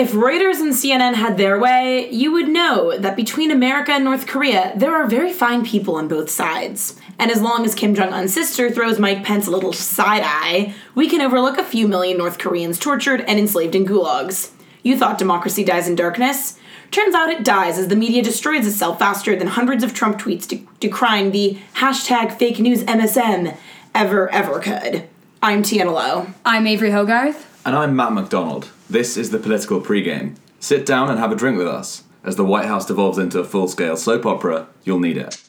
If Reuters and CNN had their way, you would know that between America and North Korea, there are very fine people on both sides. And as long as Kim Jong un's sister throws Mike Pence a little side eye, we can overlook a few million North Koreans tortured and enslaved in gulags. You thought democracy dies in darkness? Turns out it dies as the media destroys itself faster than hundreds of Trump tweets de- decrying the hashtag fake news MSM ever, ever could. I'm Tiana Lowe. I'm Avery Hogarth. And I'm Matt McDonald. This is the political pregame. Sit down and have a drink with us. As the White House devolves into a full scale soap opera, you'll need it.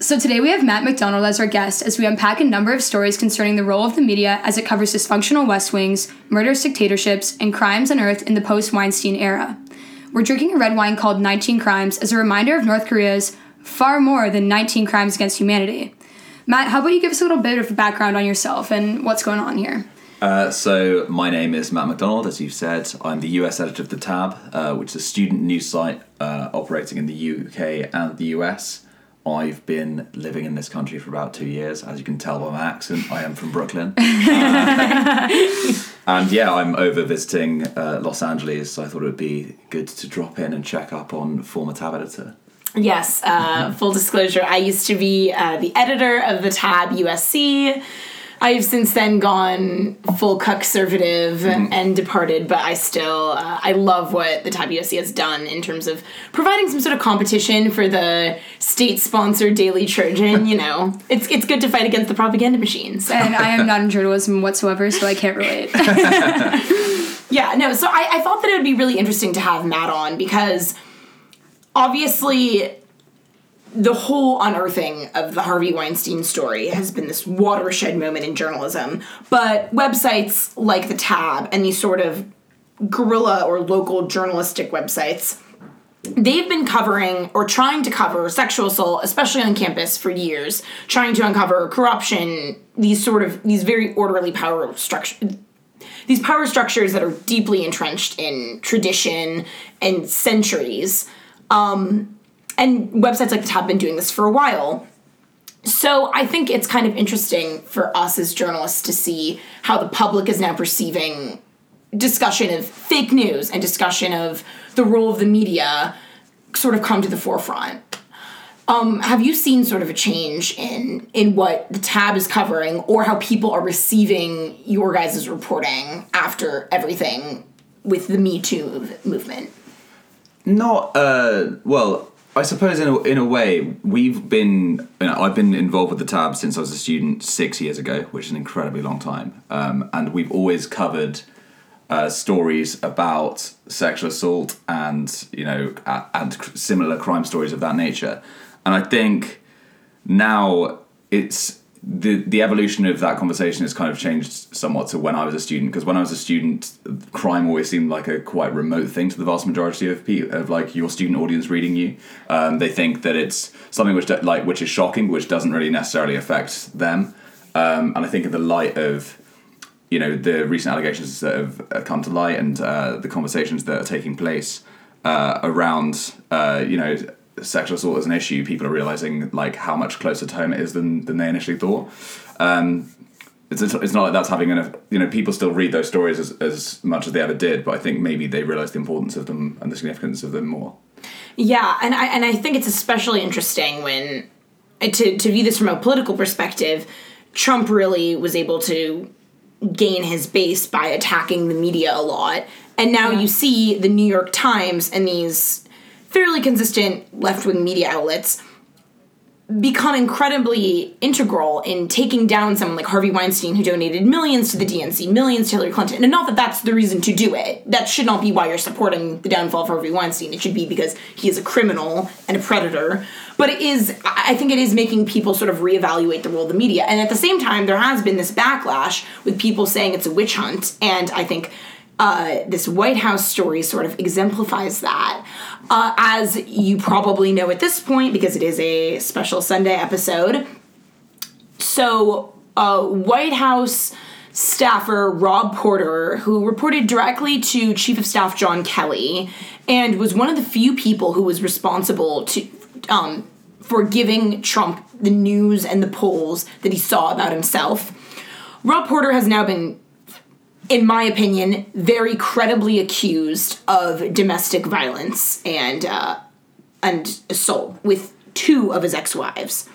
So today we have Matt McDonald as our guest as we unpack a number of stories concerning the role of the media as it covers dysfunctional West Wings, murderous dictatorships, and crimes unearthed in the post Weinstein era. We're drinking a red wine called 19 Crimes as a reminder of North Korea's far more than 19 crimes against humanity. Matt, how about you give us a little bit of background on yourself and what's going on here? Uh, so, my name is Matt McDonald, as you've said. I'm the US editor of The Tab, uh, which is a student news site uh, operating in the UK and the US. I've been living in this country for about two years. As you can tell by my accent, I am from Brooklyn. and yeah, I'm over visiting uh, Los Angeles, so I thought it would be good to drop in and check up on former Tab editor. Yes, uh, full disclosure, I used to be uh, the editor of the Tab USC. I've since then gone full conservative mm-hmm. and departed, but I still uh, I love what the Tab USC has done in terms of providing some sort of competition for the state-sponsored Daily Trojan. You know, it's it's good to fight against the propaganda machines. So. And I am not in journalism whatsoever, so I can't relate. yeah, no. So I, I thought that it would be really interesting to have Matt on because obviously the whole unearthing of the Harvey Weinstein story has been this watershed moment in journalism. But websites like the Tab and these sort of guerrilla or local journalistic websites, they've been covering or trying to cover sexual assault, especially on campus, for years, trying to uncover corruption, these sort of these very orderly power structures these power structures that are deeply entrenched in tradition and centuries. Um, and websites like Tab have been doing this for a while. So I think it's kind of interesting for us as journalists to see how the public is now perceiving discussion of fake news and discussion of the role of the media sort of come to the forefront. Um, have you seen sort of a change in in what the tab is covering or how people are receiving your guys' reporting after everything with the Me Too movement? Not uh well, I suppose in a, in a way we've been you know, I've been involved with the tab since I was a student six years ago, which is an incredibly long time, um, and we've always covered uh, stories about sexual assault and you know and similar crime stories of that nature, and I think now it's the the evolution of that conversation has kind of changed somewhat to when I was a student because when I was a student, crime always seemed like a quite remote thing to the vast majority of people of like your student audience reading you. Um, they think that it's something which like which is shocking, which doesn't really necessarily affect them. Um, and I think in the light of you know the recent allegations that have come to light and uh, the conversations that are taking place uh, around uh, you know sexual assault is an issue, people are realizing like how much closer to home it is than, than they initially thought. Um, it's, it's not like that's having enough, you know, people still read those stories as, as much as they ever did, but I think maybe they realize the importance of them and the significance of them more. Yeah, and I, and I think it's especially interesting when, to, to view this from a political perspective, Trump really was able to gain his base by attacking the media a lot. And now yeah. you see the New York Times and these fairly consistent left wing media outlets become incredibly integral in taking down someone like Harvey Weinstein, who donated millions to the DNC, millions to Hillary Clinton. And not that that's the reason to do it. That should not be why you're supporting the downfall of Harvey Weinstein. It should be because he is a criminal and a predator. But it is, I think it is making people sort of reevaluate the role of the media. And at the same time, there has been this backlash with people saying it's a witch hunt. And I think uh, this White House story sort of exemplifies that. Uh, as you probably know at this point, because it is a special Sunday episode. So, uh, White House staffer Rob Porter, who reported directly to Chief of Staff John Kelly, and was one of the few people who was responsible to um, for giving Trump the news and the polls that he saw about himself. Rob Porter has now been, in my opinion, very credibly accused of domestic violence and uh, and assault with two of his ex-wives.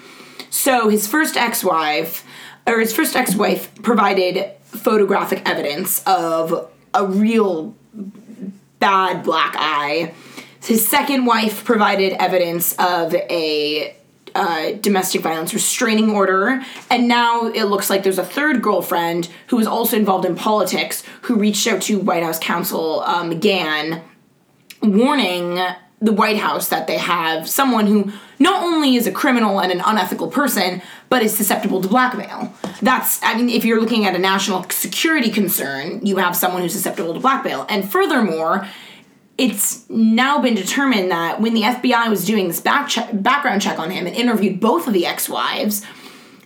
So his first ex-wife, or his first ex-wife, provided photographic evidence of a real bad black eye. His second wife provided evidence of a uh, domestic violence restraining order, and now it looks like there's a third girlfriend who was also involved in politics who reached out to White House counsel uh, McGahn, warning the White House that they have someone who not only is a criminal and an unethical person, but is susceptible to blackmail. That's, I mean, if you're looking at a national security concern, you have someone who's susceptible to blackmail. And furthermore, it's now been determined that when the FBI was doing this back check, background check on him and interviewed both of the ex-wives,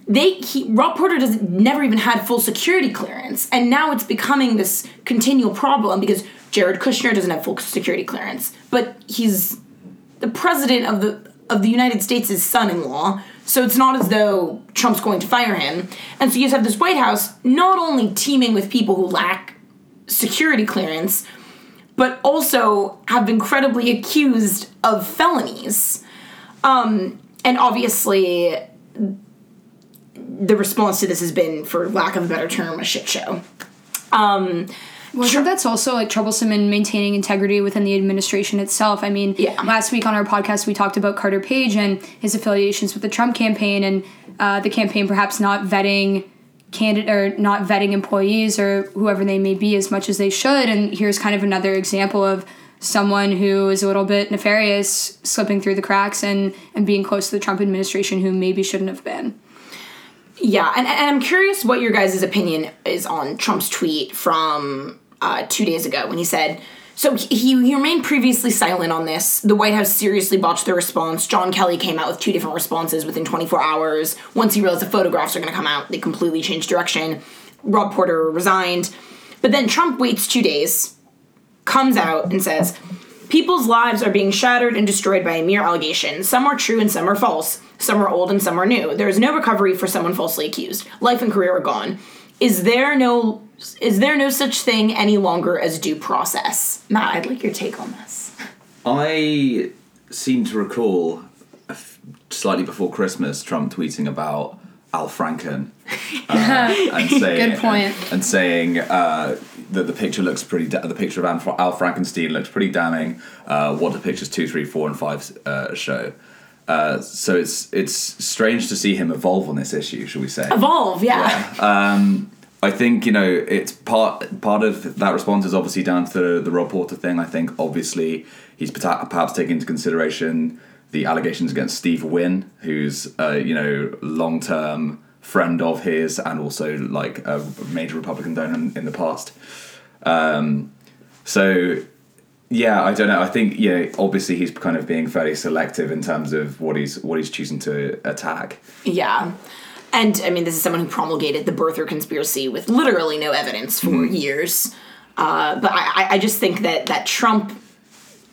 they he, Rob Porter does never even had full security clearance, and now it's becoming this continual problem because Jared Kushner doesn't have full security clearance, but he's the president of the of the United States' son-in-law, so it's not as though Trump's going to fire him. And so you have this White House not only teeming with people who lack security clearance, but also have been credibly accused of felonies. Um, and obviously, the response to this has been, for lack of a better term, a shit show. Um, Well, I think that's also like troublesome in maintaining integrity within the administration itself. I mean, Yeah. last week on our podcast we talked about Carter Page and his affiliations with the Trump campaign and uh, the campaign perhaps not vetting candidate or not vetting employees or whoever they may be as much as they should. And here's kind of another example of someone who is a little bit nefarious slipping through the cracks and and being close to the Trump administration who maybe shouldn't have been. Yeah, and, and I'm curious what your guys' opinion is on Trump's tweet from uh, two days ago when he said, so he, he remained previously silent on this. The White House seriously botched their response. John Kelly came out with two different responses within 24 hours. Once he realized the photographs are going to come out, they completely changed direction. Rob Porter resigned. But then Trump waits two days, comes out, and says, People's lives are being shattered and destroyed by a mere allegation. Some are true and some are false. Some are old and some are new. There is no recovery for someone falsely accused. Life and career are gone. Is there no is there no such thing any longer as due process? Matt, I'd like your take on this. I seem to recall a f- slightly before Christmas Trump tweeting about Al Franken uh, and saying Good point. and saying uh, that the picture looks pretty. Da- the picture of Al, Frankenstein looks pretty damning. Uh, what do pictures two, three, four, and five uh, show? Uh, so it's it's strange to see him evolve on this issue, shall we say? Evolve, yeah. Um, I think you know it's part part of that response is obviously down to the, the Rob Porter thing. I think obviously he's perhaps taking into consideration the allegations against Steve Wynn, who's uh, you know long term friend of his and also like a major Republican donor in, in the past. Um, so yeah, I don't know. I think yeah, obviously he's kind of being fairly selective in terms of what he's what he's choosing to attack. Yeah. And I mean, this is someone who promulgated the birther conspiracy with literally no evidence for years. Uh, but I, I- I just think that that Trump,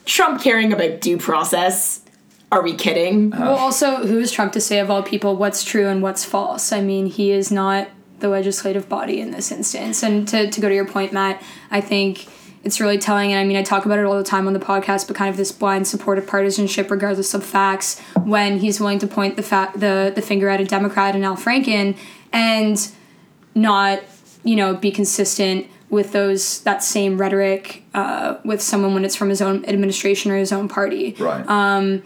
Trump caring about due process. Are we kidding? Well, also, who is Trump to say of all people what's true and what's false? I mean, he is not the legislative body in this instance. And to, to go to your point, Matt, I think it's really telling. And I mean, I talk about it all the time on the podcast, but kind of this blind support of partisanship, regardless of facts, when he's willing to point the fa- the the finger at a Democrat and Al Franken, and not you know be consistent with those that same rhetoric uh, with someone when it's from his own administration or his own party. Right. Um,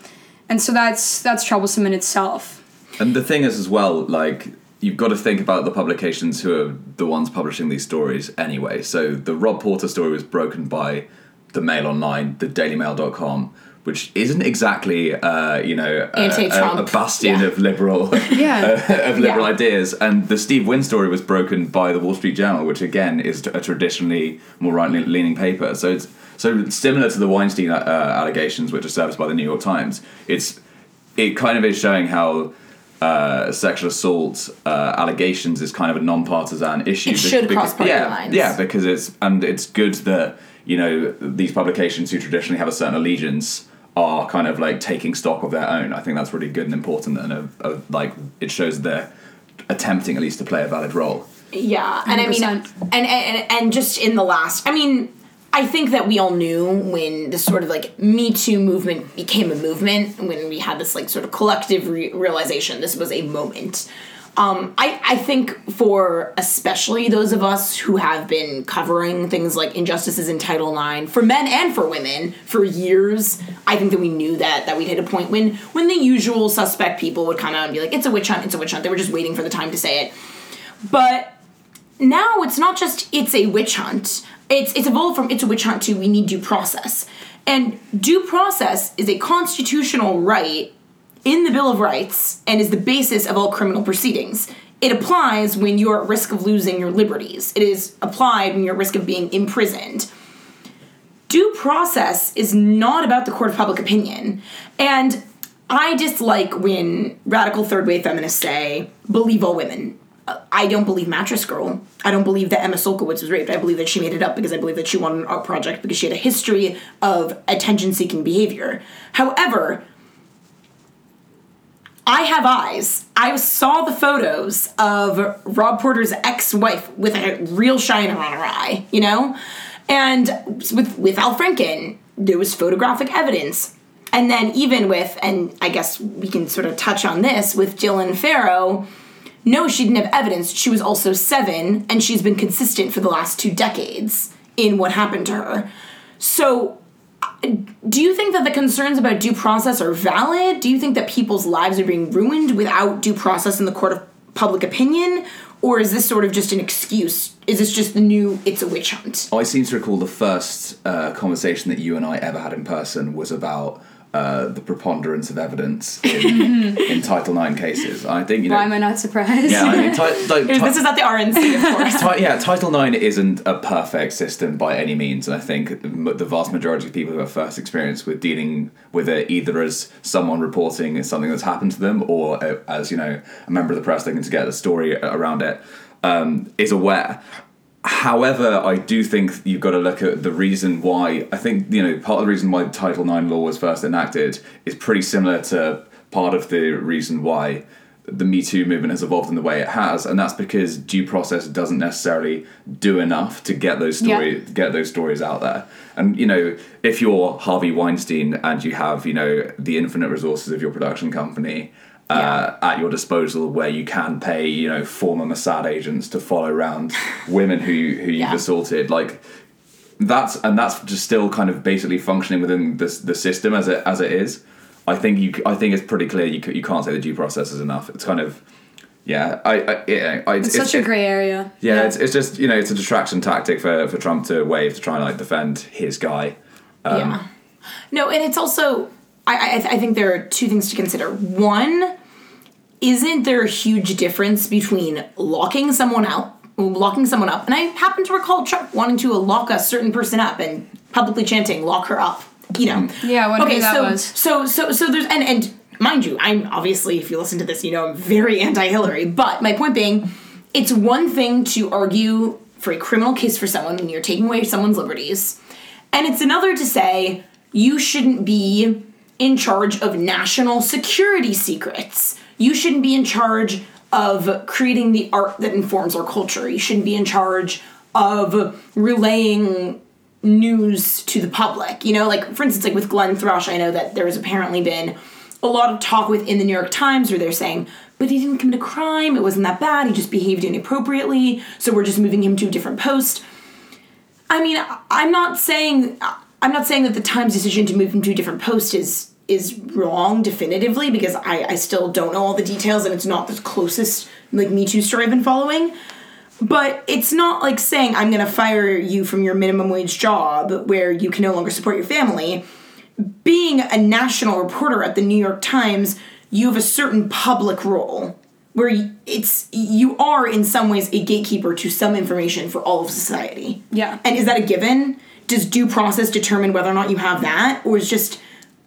and so that's that's troublesome in itself. And the thing is, as well, like you've got to think about the publications who are the ones publishing these stories anyway. So the Rob Porter story was broken by the Mail Online, the DailyMail.com, which isn't exactly, uh, you know, a, a, bastion Yeah. of liberal Yeah. of liberal Yeah. ideas. And the Steve Wynn story was broken by the Wall Street Journal, which again is a traditionally more right-leaning paper. So it's so similar to the Weinstein uh, allegations, which are serviced by the New York Times. It's it kind of is showing how. Uh, sexual assault uh, allegations is kind of a non-partisan issue. It should because- cross party yeah, lines. Yeah, because it's and it's good that you know these publications who traditionally have a certain allegiance are kind of like taking stock of their own. I think that's really good and important, and a, a, like it shows they're attempting at least to play a valid role. Yeah, and I mean, and, and and just in the last, I mean, I think that we all knew when this sort of like Me Too movement became a movement, when we had this like sort of collective re- realization this was a moment. Um, I, I think for especially those of us who have been covering things like injustices in Title IX for men and for women for years, I think that we knew that that we'd hit a point when when the usual suspect people would come out and be like, "It's a witch hunt, it's a witch hunt." They were just waiting for the time to say it. But now it's not just it's a witch hunt. It's it's evolved from it's a witch hunt to we need due process. And due process is a constitutional right in the Bill of Rights and is the basis of all criminal proceedings. It applies when you're at risk of losing your liberties. It is applied when you're at risk of being imprisoned. Due process is not about the court of public opinion. And I dislike when radical third wave feminists say, believe all women. I don't believe Mattress Girl. I don't believe that Emma Sulkowicz was raped. I believe that she made it up because I believe that she won an art project because she had a history of attention seeking behavior. However, I have eyes. I saw the photos of Rob Porter's ex-wife with a real shiner on her eye, you know? And with with Al Franken, there was photographic evidence. And then even with, and I guess we can sort of touch on this with Dylan Farrow, no, she didn't have evidence. She was also seven, and she's been consistent for the last two decades in what happened to her. So do you think that the concerns about due process are valid? Do you think that people's lives are being ruined without due process in the court of public opinion? Or is this sort of just an excuse? Is this just the new it's a witch hunt? I seem to recall the first uh, conversation that you and I ever had in person was about uh, the preponderance of evidence in, in Title IX cases. I think you know. Why am I not surprised? yeah, I mean, ti- like, ti- This is at the RNC, of course. Ti- yeah, Title IX isn't a perfect system by any means, and I think the vast majority of people who have first experience with dealing with it either as someone reporting something that's happened to them, or uh, as you know a member of the press looking to get a story around it, um, is aware. However, I do think you've got to look at the reason why. I think you know part of the reason why Title IX law was first enacted is pretty similar to part of the reason why the Me Too movement has evolved in the way it has, and that's because due process doesn't necessarily do enough to get those Yeah. get those stories out there. And you know, if you're Harvey Weinstein and you have you know the infinite resources of your production company. Uh, at your disposal, where you can pay, you know, former Mossad agents to follow around women who who you've Yeah. assaulted, like that's and that's just still kind of basically functioning within the the system as it as it is. I think you I think it's pretty clear you you can't say the due process is enough. It's kind of yeah, I, I yeah, I, It's such a gray area. Yeah, It's, it's just you know it's a distraction tactic for for Trump to wave to try and like defend his guy. Um, yeah. No, and it's also I, I I think there are two things to consider. One, isn't there a huge difference between locking someone out, locking someone up, and I happen to recall Trump wanting to lock a certain person up and publicly chanting "lock her up," you know. Mm-hmm. Yeah, I that so, was. So so so there's and and mind you, I'm obviously if you listen to this, you know I'm very anti-Hillary. But my point being, it's one thing to argue for a criminal case for someone when you're taking away someone's liberties, and it's another to say you shouldn't be in charge of national security secrets. You shouldn't be in charge of creating the art that informs our culture. You shouldn't be in charge of relaying news to the public. You know, like for instance, like with Glenn Thrush, I know that there has apparently been a lot of talk within the New York Times where they're saying, but he didn't commit a crime, it wasn't that bad, he just behaved inappropriately, so we're just moving him to a different post. I mean, I'm not saying I'm not saying that the Times decision to move him to a different post is is wrong definitively because I, I still don't know all the details and it's not the closest like Me Too story I've been following. But it's not like saying I'm gonna fire you from your minimum wage job where you can no longer support your family. Being a national reporter at the New York Times, you have a certain public role where it's you are in some ways a gatekeeper to some information for all of society. Yeah. And is that a given? Does due process determine whether or not you have that, or is just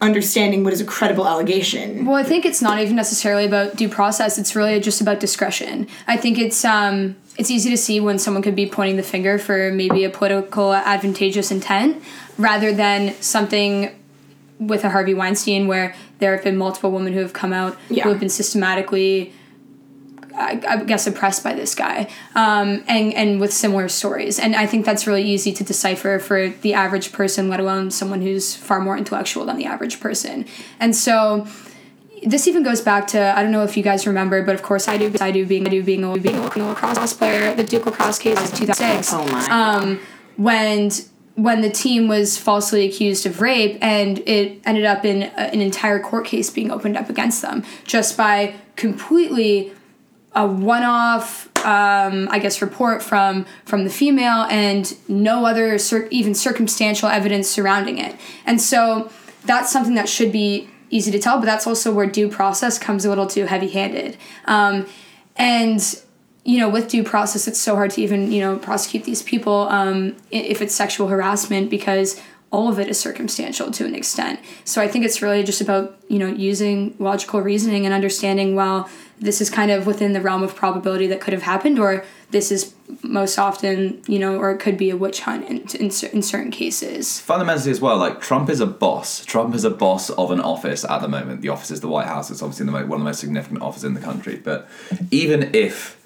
understanding what is a credible allegation? Well, I think it's not even necessarily about due process. It's really just about discretion. I think it's um, it's easy to see when someone could be pointing the finger for maybe a political advantageous intent, rather than something with a Harvey Weinstein, where there have been multiple women who have come out Yeah. who have been systematically, I, I guess, oppressed by this guy, um, and and with similar stories. And I think that's really easy to decipher for the average person, let alone someone who's far more intellectual than the average person. And so. This even goes back to I don't know if you guys remember, but of course I do. I do being I do being a being a lacrosse player. The Duke lacrosse case is two thousand six Oh my. um, when when the team was falsely accused of rape and it ended up in a, an entire court case being opened up against them just by completely a one-off um, i guess report from from the female and no other cir- even circumstantial evidence surrounding it and so that's something that should be easy to tell but that's also where due process comes a little too heavy-handed um, and you know, with due process, it's so hard to even, you know, prosecute these people um, if it's sexual harassment because all of it is circumstantial to an extent. So I think it's really just about, you know, using logical reasoning and understanding, well, this is kind of within the realm of probability that could have happened, or this is most often, you know, or it could be a witch hunt in, in, in certain cases. fundamentally as well, like Trump is a boss. Trump is a boss of an office at the moment. The office is the White House. It's obviously the one of the most significant offices in the country. But even if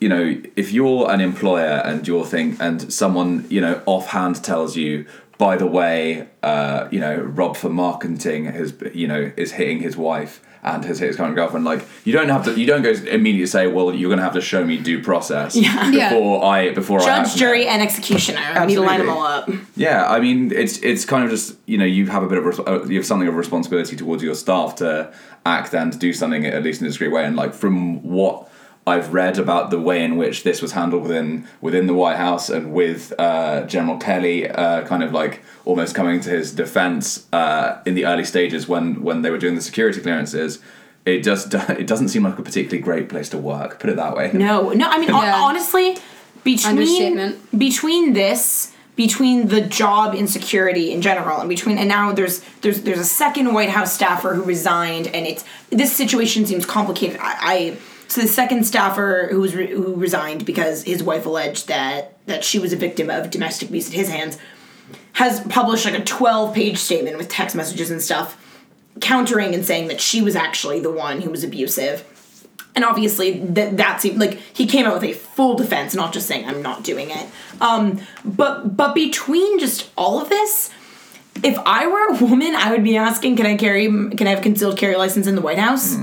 you know, if you're an employer and you're think and someone you know offhand tells you, by the way, uh, you know, Rob for marketing has you know is hitting his wife and his hit his current girlfriend. Like you don't have to, you don't go immediately say, well, you're going to have to show me due process Yeah. Yeah. before I before I Judge, act jury, and executioner. We need to line them all up. Yeah, I mean, it's it's kind of just you know you have a bit of res- uh, you have something of responsibility towards your staff to act and do something at least in a discreet way. And like from what I've read about the way in which this was handled within within the White House and with uh, General Kelly, uh, kind of like almost coming to his defense uh, in the early stages when when they were doing the security clearances. It just it doesn't seem like a particularly great place to work. Put it that way. No, no. I mean, Yeah. honestly, between between this, between the job insecurity in general, and between and now there's there's there's a second White House staffer who resigned, and it's this situation seems complicated. I, I so the second staffer who was re, who resigned because his wife alleged that that she was a victim of domestic abuse at his hands has published like a 12 page statement with text messages and stuff countering and saying that she was actually the one who was abusive. And obviously that that seemed like he came out with a full defense not just saying i'm not doing it. Um but but between just all of this if i were a woman i would be asking can i carry can i have concealed carry license in the white house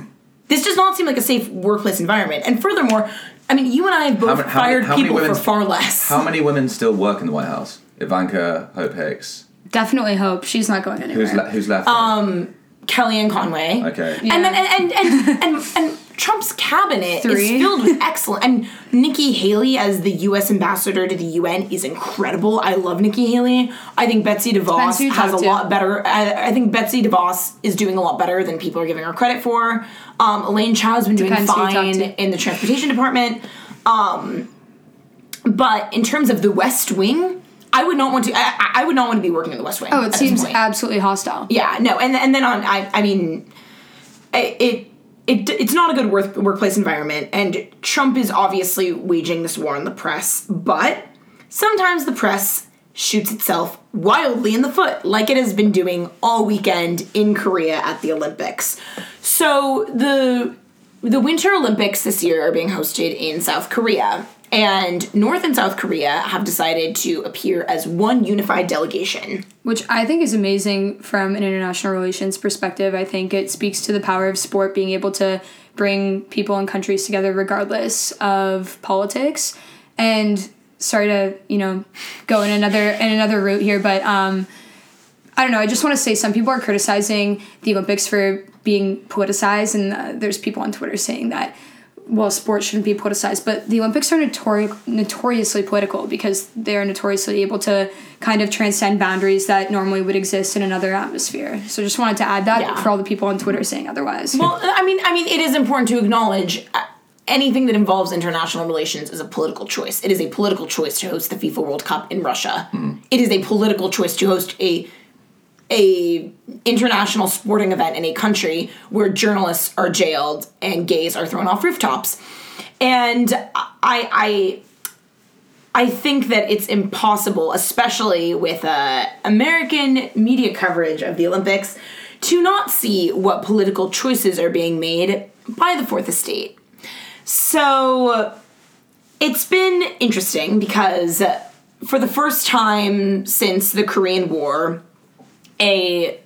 this does not seem like a safe workplace environment and furthermore i mean you and i have both many- how fired how many people for far less How many women still work in the White House? Ivanka, Hope Hicks. Definitely hope she's not going anywhere. Who's le- who's left? Um, kellyanne conway okay. And then and and, and and and Trump's cabinet Three. is filled with excellent. And Nikki Haley as the U.S. ambassador to the UN is incredible. I love Nikki Haley. I think Betsy DeVos Depends who you has a to. lot better. I, I think Betsy DeVos is doing a lot better than people are giving her credit for. Um, Elaine Chao's been doing Depends who fine in the transportation department. Um, but in terms of the West Wing, I would not want to. I, I- I would not want to be working in the West Wing. oh, it seems absolutely hostile. Yeah, no, and and then on, I I mean, it. it it, it's not a good work, workplace environment, and Trump is obviously waging this war on the press, but sometimes the press shoots itself wildly in the foot, like it has been doing all weekend in Korea at the Olympics. So the the Winter Olympics this year are being hosted in South Korea, and North and South Korea have decided to appear as one unified delegation. which I think is amazing from an international relations perspective. I think it speaks to the power of sport being able to bring people and countries together regardless of politics. And sorry to you know go in another in another route here, but um, I don't know. I just want to say some people are criticizing the Olympics for being politicized, and uh, there's people on Twitter saying that well, sports shouldn't be politicized, but the Olympics are notori- notoriously political because they're notoriously able to kind of transcend boundaries that normally would exist in another atmosphere. So just wanted to add that Yeah. for all the people on Twitter saying otherwise. Well, I mean, I mean, it is important to acknowledge uh, anything that involves international relations is a political choice. It is a political choice to host the FIFA World Cup in Russia. It is a political choice to host a a international sporting event in a country where journalists are jailed and gays are thrown off rooftops. And I I I think that it's impossible, especially with uh, American media coverage of the Olympics, to not see what political choices are being made by the Fourth Estate. So it's been interesting because for the first time since the Korean War, a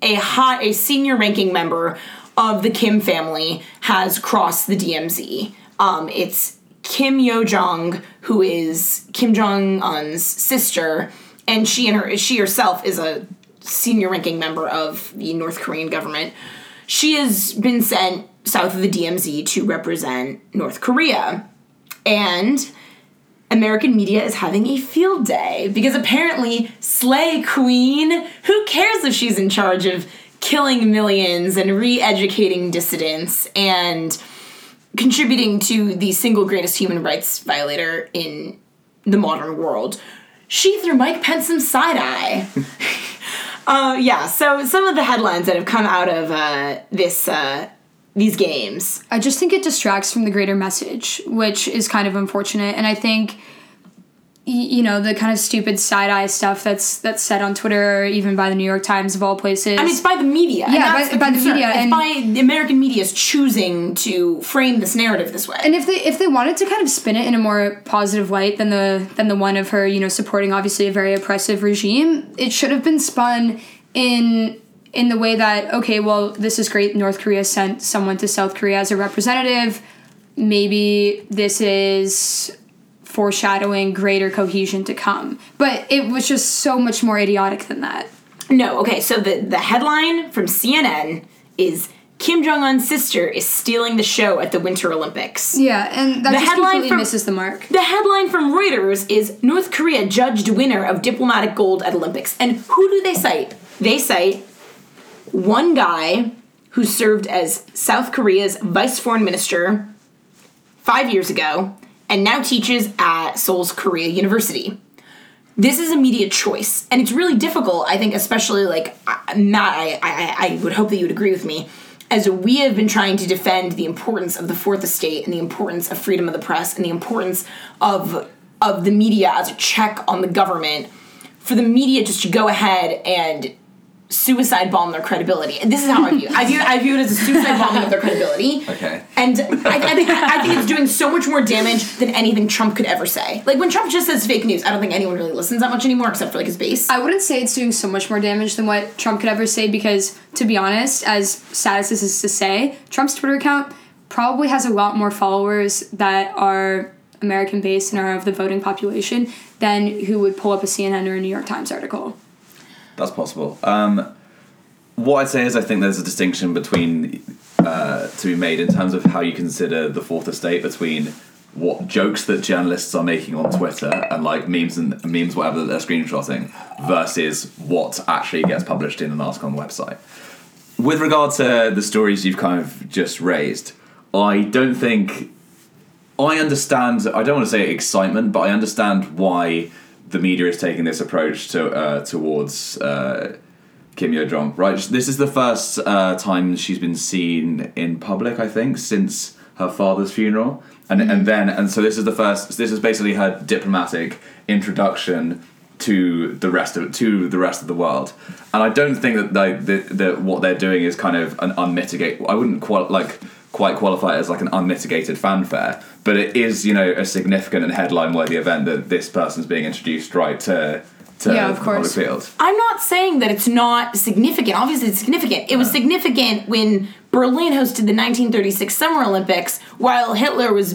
a high a senior ranking member of the Kim family has crossed the DMZ. Um, it's Kim Yo Jong, who is Kim Jong Un's sister, and she and her she herself is a senior ranking member of the North Korean government. She has been sent south of the DMZ to represent North Korea, and American media is having a field day because apparently Slay Queen, who cares if she's in charge of killing millions and re-educating dissidents and contributing to the single greatest human rights violator in the modern world. She threw Mike Pence some side eye. uh, yeah, so some of the headlines that have come out of uh, this uh, these games. I just think it distracts from the greater message, which is kind of unfortunate. And I think you know the kind of stupid side eye stuff that's that's said on Twitter or even by the New York Times of all places. I mean, it's by the media. Yeah, by, the, by the media, it's and by the American media is choosing to frame this narrative this way. And if they if they wanted to kind of spin it in a more positive light than the than the one of her, you know, supporting obviously a very oppressive regime, it should have been spun in in the way that okay, well, this is great. North Korea sent someone to South Korea as a representative. Maybe this is foreshadowing greater cohesion to come. But it was just so much more idiotic than that. No, okay, so the, the headline from CNN is Kim Jong Un's sister is stealing the show at the Winter Olympics. Yeah, and that The just headline completely from- misses the mark. The headline from Reuters is North Korea judged winner of diplomatic gold at Olympics. And who do they cite? They cite one guy who served as South Korea's vice foreign minister five years ago and now teaches at Seoul's Korea University. This is a media choice, and it's really difficult. I think, especially like Matt, I, I I would hope that you would agree with me, as we have been trying to defend the importance of the Fourth Estate and the importance of freedom of the press and the importance of of the media as a check on the government. For the media just to go ahead and suicide bomb their credibility, and this is how I view. it. I view I view it as a suicide bombing of their credibility. Okay. And I, I think I think it's doing so much more damage than anything Trump could ever say. Like when Trump just says fake news, I don't think anyone really listens that much anymore, except for like his base. I wouldn't say it's doing so much more damage than what Trump could ever say because, to be honest, as sad as this is to say, Trump's Twitter account probably has a lot more followers that are American based and are of the voting population than who would pull up a CNN or a New York Times article. That's possible. Um, what I'd say is I think there's a distinction between uh, to be made in terms of how you consider the fourth estate between what jokes that journalists are making on Twitter and like memes and memes whatever that they're screenshotting versus what actually gets published in an article on the website. With regard to the stories you've kind of just raised, I don't think I understand. I don't want to say excitement, but I understand why the media is taking this approach to uh, towards uh, Kim Yo Jong. Right, this is the first uh, time she's been seen in public. I think since her father's funeral, and and then and so this is the first. This is basically her diplomatic introduction to the rest of to the rest of the world. And I don't think that that, that what they're doing is kind of an unmitigated. I wouldn't quite like quite qualify it as like an unmitigated fanfare, but it is you know a significant and headline worthy event that this person's being introduced right to to Yeah, of course. field. I'm not saying that it's not significant. Obviously, it's significant. It was significant when Berlin hosted the 1936 Summer Olympics while Hitler was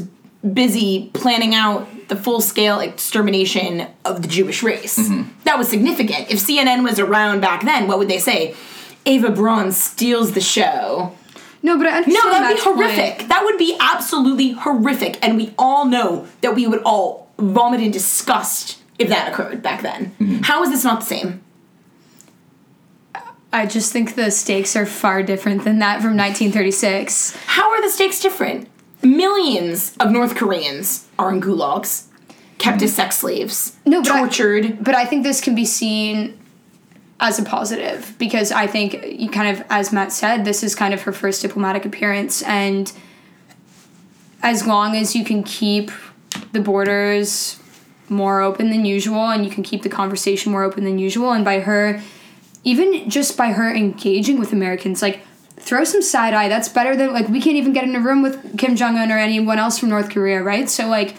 busy planning out the full scale extermination of the Jewish race. Mm-hmm. That was significant. If CNN was around back then, what would they say? Eva Braun steals the show. No, but I understand No, that would be Matt's point. horrific. That would be absolutely horrific. And we all know that we would all vomit in disgust if that occurred back then. Mm-hmm. How is this not the same? I just think the stakes are far different than that from 1936. How are the stakes different? Millions of North Koreans are in gulags, kept as mm-hmm. sex slaves, No, but I- tortured. But I think this can be seen as a positive because I think you kind of, as Matt said, this is kind of her first diplomatic appearance, and as long as you can keep the borders more open than usual and you can keep the conversation more open than usual and by her even just by her engaging with Americans like throw some side eye that's better than like we can't even get in a room with Kim Jong Un or anyone else from North Korea right? So like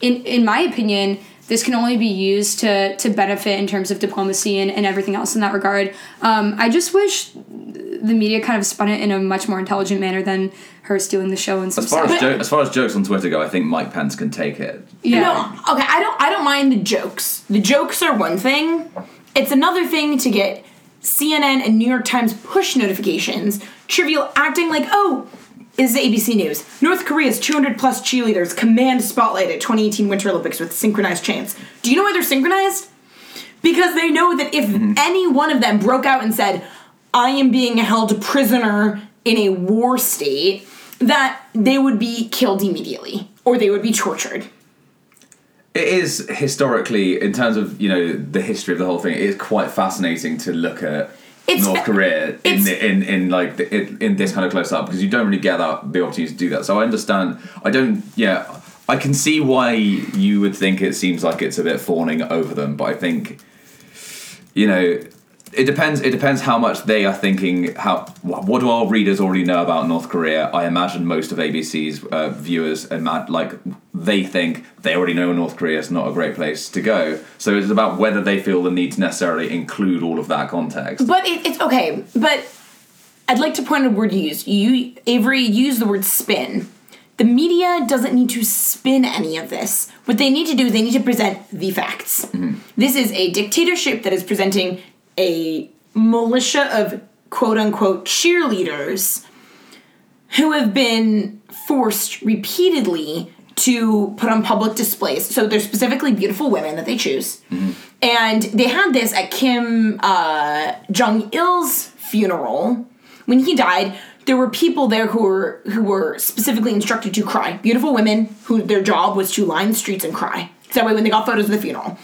in in my opinion this can only be used to to benefit in terms of diplomacy and, and everything else in that regard um, I just wish the media kind of spun it in a much more intelligent manner than her stealing the show and some As far stuff. as, jo- as far as jokes on Twitter go, I think Mike Pence can take it. yeah. No, okay, I don't I don't mind the jokes. The jokes are one thing. It's another thing to get CNN and New York Times push notifications, trivial acting like, oh, is the ABC News. North Korea's 200 plus cheerleaders command spotlight at 2018 Winter Olympics with synchronized chants. Do you know why they're synchronized? Because they know that if mm-hmm. any one of them broke out and said, I am being held prisoner in a war state, that they would be killed immediately or they would be tortured. It is historically, in terms of you know the history of the whole thing, it is quite fascinating to look at It's North Korea in, the, in in like the, in, in this kind of close up because you don't really get that the opportunity to do that. So I understand. I don't. Yeah, I can see why you would think it seems like it's a bit fawning over them, but I think you know. It depends. It depends how much they are thinking. How what do our readers already know about North Korea? I imagine most of ABC's uh, viewers ima- like they think they already know North Korea is not a great place to go. So it's about whether they feel the need to necessarily include all of that context. But it, it's okay. But I'd like to point out a word you used. You, Avery, used the word spin. The media doesn't need to spin any of this. What they need to do is they need to present the facts. Mm-hmm. This is a dictatorship that is presenting a militia of quote unquote cheerleaders who have been forced repeatedly to put on public displays. So they're specifically beautiful women that they choose. And they had this at Kim uh, Jong Il-'s funeral. When he died, there were people there who were who were specifically instructed to cry. Beautiful women who their job was to line the streets and cry. So that way when they got photos of the funeral.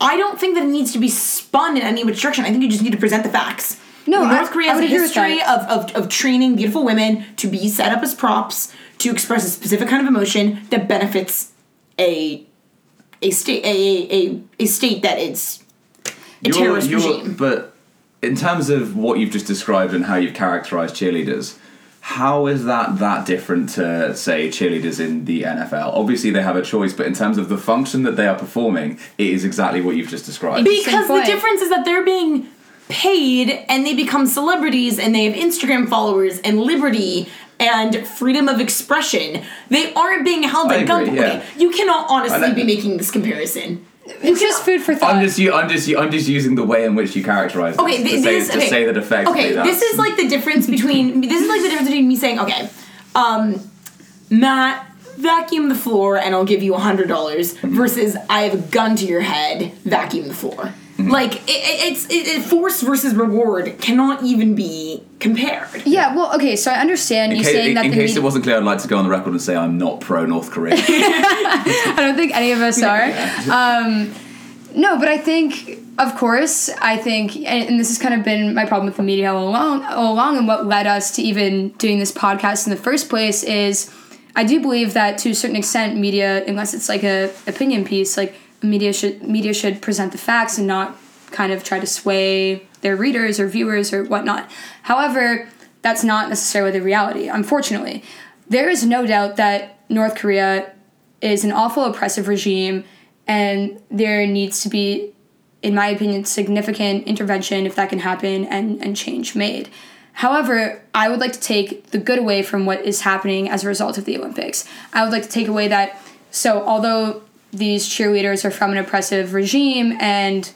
I don't think that it needs to be spun in any which direction. I think you just need to present the facts. No, I- North Korea has would a history of, of, of training beautiful women to be set up as props to express a specific kind of emotion that benefits a a state a, a, a, a state that is a terrorist regime. But in terms of what you've just described and how you've characterized cheerleaders, how is that that different to say cheerleaders in the NFL? Obviously, they have a choice, but in terms of the function that they are performing, it is exactly what you've just described. Because the point. difference is that they're being paid and they become celebrities and they have Instagram followers and liberty and freedom of expression. They aren't being held I at gunpoint. yeah. You cannot honestly be making this comparison. It's just food for thought. I'm just, u- I'm just, u- I'm just using the way in which you characterize Okay, this th- to, say, this, to okay. say that effectively. Okay, that's, this is like the difference between this is like the difference between me saying, okay, um, Matt, vacuum the floor and I'll give you a hundred dollars versus I have a gun to your head, vacuum the floor. Mm-hmm. Like it, it, it's it, it, force versus reward cannot even be compared. yeah, well, okay, so I understand In, you case, saying in, that in the case media- it wasn't clear, I'd like to go on the record and say I'm not pro North Korea. I don't think any of us are. Um, no, but I think, of course, I think, and, and this has kind of been my problem with the media all along, all along, and what led us to even doing this podcast in the first place is, I do believe that to a certain extent, media, unless it's like a opinion piece, like media should media should present the facts and not kind of try to sway their readers or viewers or whatnot. However, that's not necessarily the reality. Unfortunately, there is no doubt that North Korea is an awful oppressive regime and there needs to be in my opinion significant intervention if that can happen and, and change made however i would like to take the good away from what is happening as a result of the olympics i would like to take away that so although these cheerleaders are from an oppressive regime and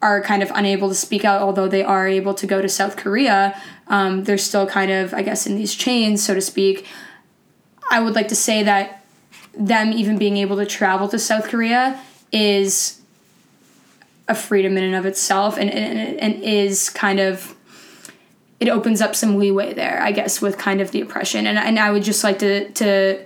are kind of unable to speak out although they are able to go to south korea um, they're still kind of i guess in these chains so to speak i would like to say that them even being able to travel to South Korea is a freedom in and of itself and, and, and is kind of it opens up some leeway there, I guess, with kind of the oppression. And, and I would just like to to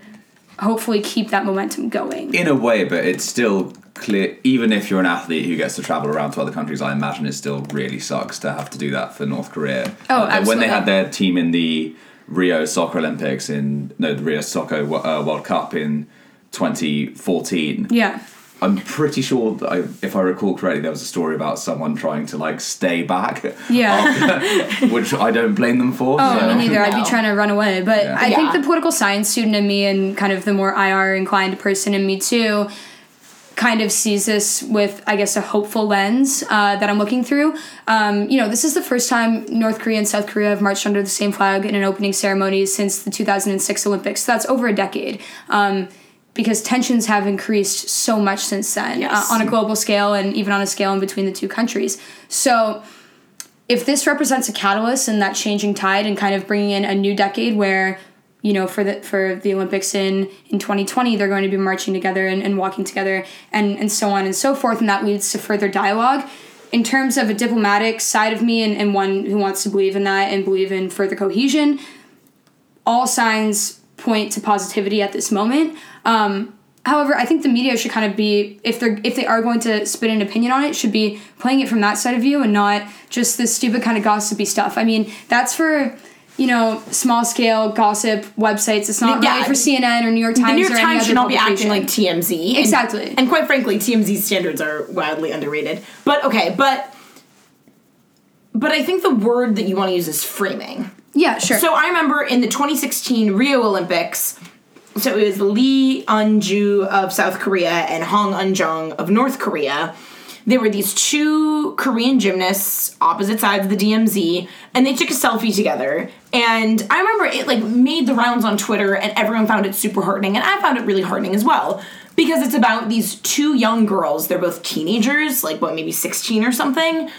hopefully keep that momentum going. in a way, but it's still clear. Even if you're an athlete who gets to travel around to other countries, I imagine it still really sucks to have to do that for North Korea. Oh, Uh, When they had their team in the Rio Soccer Olympics in no the Rio Soccer uh, World Cup in 2014, Yeah. I'm pretty sure that I, if I recall correctly, there was a story about someone trying to like stay back. Yeah. after- which I don't blame them for. Oh, so. me neither. I'd be trying to run away. But Yeah. I think the political science student in me and kind of the more IR inclined person in me too kind of sees this with, I guess, a hopeful lens uh, that I'm looking through. Um, you know, this is the first time North Korea and South Korea have marched under the same flag in an opening ceremony since the 2006 Olympics. So that's over a decade. Um, because tensions have increased so much since then Yes. uh, on a global scale and even on a scale in between the two countries. So, if this represents a catalyst in that changing tide and kind of bringing in a new decade where you know for the for the olympics in in 2020 they're going to be marching together and, and walking together and and so on and so forth and that leads to further dialogue in terms of a diplomatic side of me and, and one who wants to believe in that and believe in further cohesion all signs point to positivity at this moment um, However, I think the media should kind of be if they're if they are going to spit an opinion on it, should be playing it from that side of view and not just this stupid kind of gossipy stuff. I mean, that's for you know small scale gossip websites. It's not Yeah. really for CNN or New York Times The New York or Times should not be acting like TMZ. And- Exactly. And, quite frankly, TMZ's standards are wildly underrated. But okay, but but I think the word that you want to use is framing. Yeah, sure. So I remember in the 2016 Rio Olympics, so it was Lee Unju of South Korea and Hong Unjung of North Korea. There were these two Korean gymnasts opposite sides of the DMZ, and they took a selfie together. And I remember it like made the rounds on Twitter, and everyone found it super heartening, and I found it really heartening as well because it's about these two young girls. They're both teenagers, like what maybe 16 or something,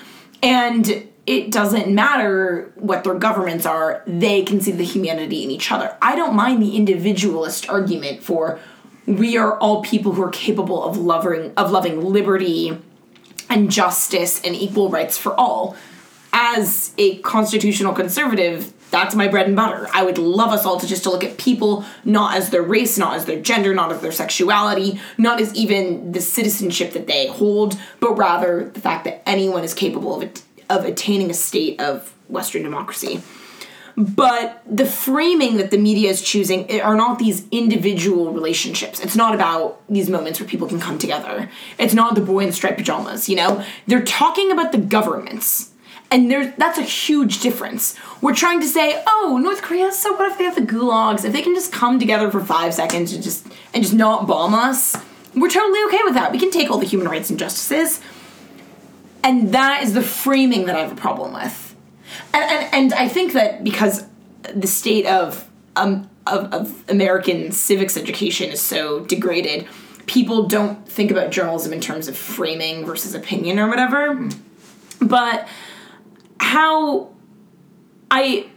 and it doesn't matter what their governments are, they can see the humanity in each other. I don't mind the individualist argument for we are all people who are capable of loving of loving liberty and justice and equal rights for all. As a constitutional conservative, that's my bread and butter. I would love us all to just to look at people not as their race, not as their gender, not as their sexuality, not as even the citizenship that they hold, but rather the fact that anyone is capable of of attaining a state of Western democracy. But the framing that the media is choosing are not these individual relationships. It's not about these moments where people can come together. It's not the boy in the striped pajamas, you know? They're talking about the governments. And there's that's a huge difference. We're trying to say, oh, North Korea, so what if they have the gulags? If they can just come together for five seconds and just and just not bomb us, we're totally okay with that. We can take all the human rights and justices. And that is the framing that I have a problem with and, and and I think that because the state of um of, of American civics education is so degraded, people don't think about journalism in terms of framing versus opinion or whatever. But how I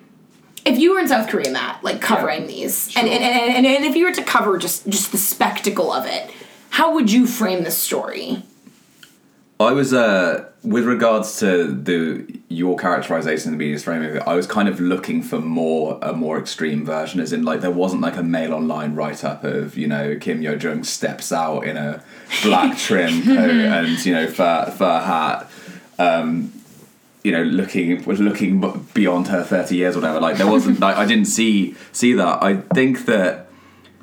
if you were in South Korea, Matt, like covering these, and, and, and, and if you were to cover just just the spectacle of it, how would you frame the story? I was uh with regards to the your characterization of the media's frame of it, I was kind of looking for more a more extreme version, as in like there wasn't like a mail online write up of you know Kim Yo Jong steps out in a black trim coat and you know fur fur hat, um, you know looking was looking beyond her thirty years or whatever. Like there wasn't like I didn't see see that. I think that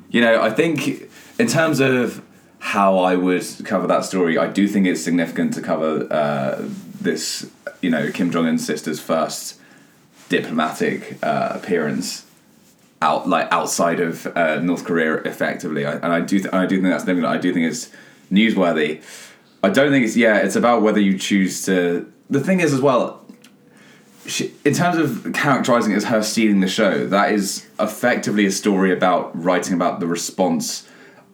you know I think in terms of how I would cover that story, I do think it's significant to cover uh, this, you know, Kim Jong Un's sister's first diplomatic uh, appearance out like outside of uh, North Korea, effectively. I, and I do, th- I do think that's significant. I do think it's newsworthy. I don't think it's yeah. It's about whether you choose to. The thing is, as well, she, in terms of characterizing it as her stealing the show, that is effectively a story about writing about the response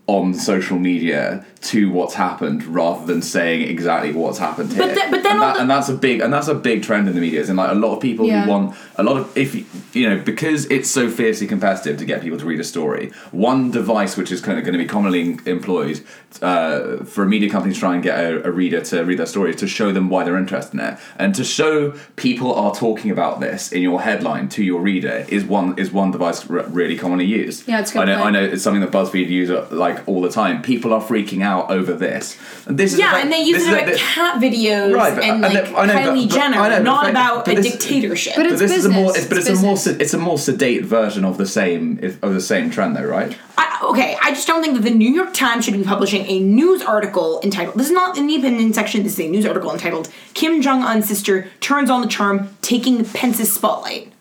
on social media to what's happened rather than saying exactly what's happened here. But but then and, that, the- and that's a big and that's a big trend in the media. Is in like a lot of people Yeah. who want a lot of if you- know because it's so fiercely competitive to get people to read a story. One device which is kind of going to be commonly employed uh, for a media company to try and get a, a reader to read their story is to show them why they're interested in it and to show people are talking about this in your headline to your reader is one is one device r- really commonly used. Yeah, it's good I know. I know it's something that BuzzFeed use uh, like all the time. People are freaking out out over this. And this is Yeah, the- and they use this it is about the- cat videos Right, but- and and like the- I know, but- Kylie but- Jenner, I know, not the- about but a this- dictatorship. But But It's this is a more, it's, but it's it's, a more, it's a more sedate version of the same of the same trend, though, right? I, okay, I just don't think that the New York Times should be publishing a news article entitled. This is not in the opinion section. This is a news article entitled "Kim Jong Un's sister turns on the charm, taking Pence's spotlight."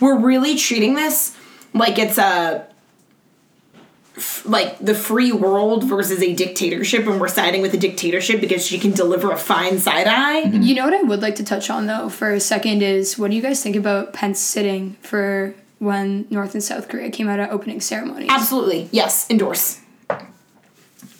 We're really treating this like it's a f- like the free world versus a dictatorship, and we're siding with the dictatorship because she can deliver a fine side eye. Mm-hmm. You know what I would like to touch on though for a second is what do you guys think about Pence sitting for when North and South Korea came out at opening ceremonies? Absolutely, yes, endorse.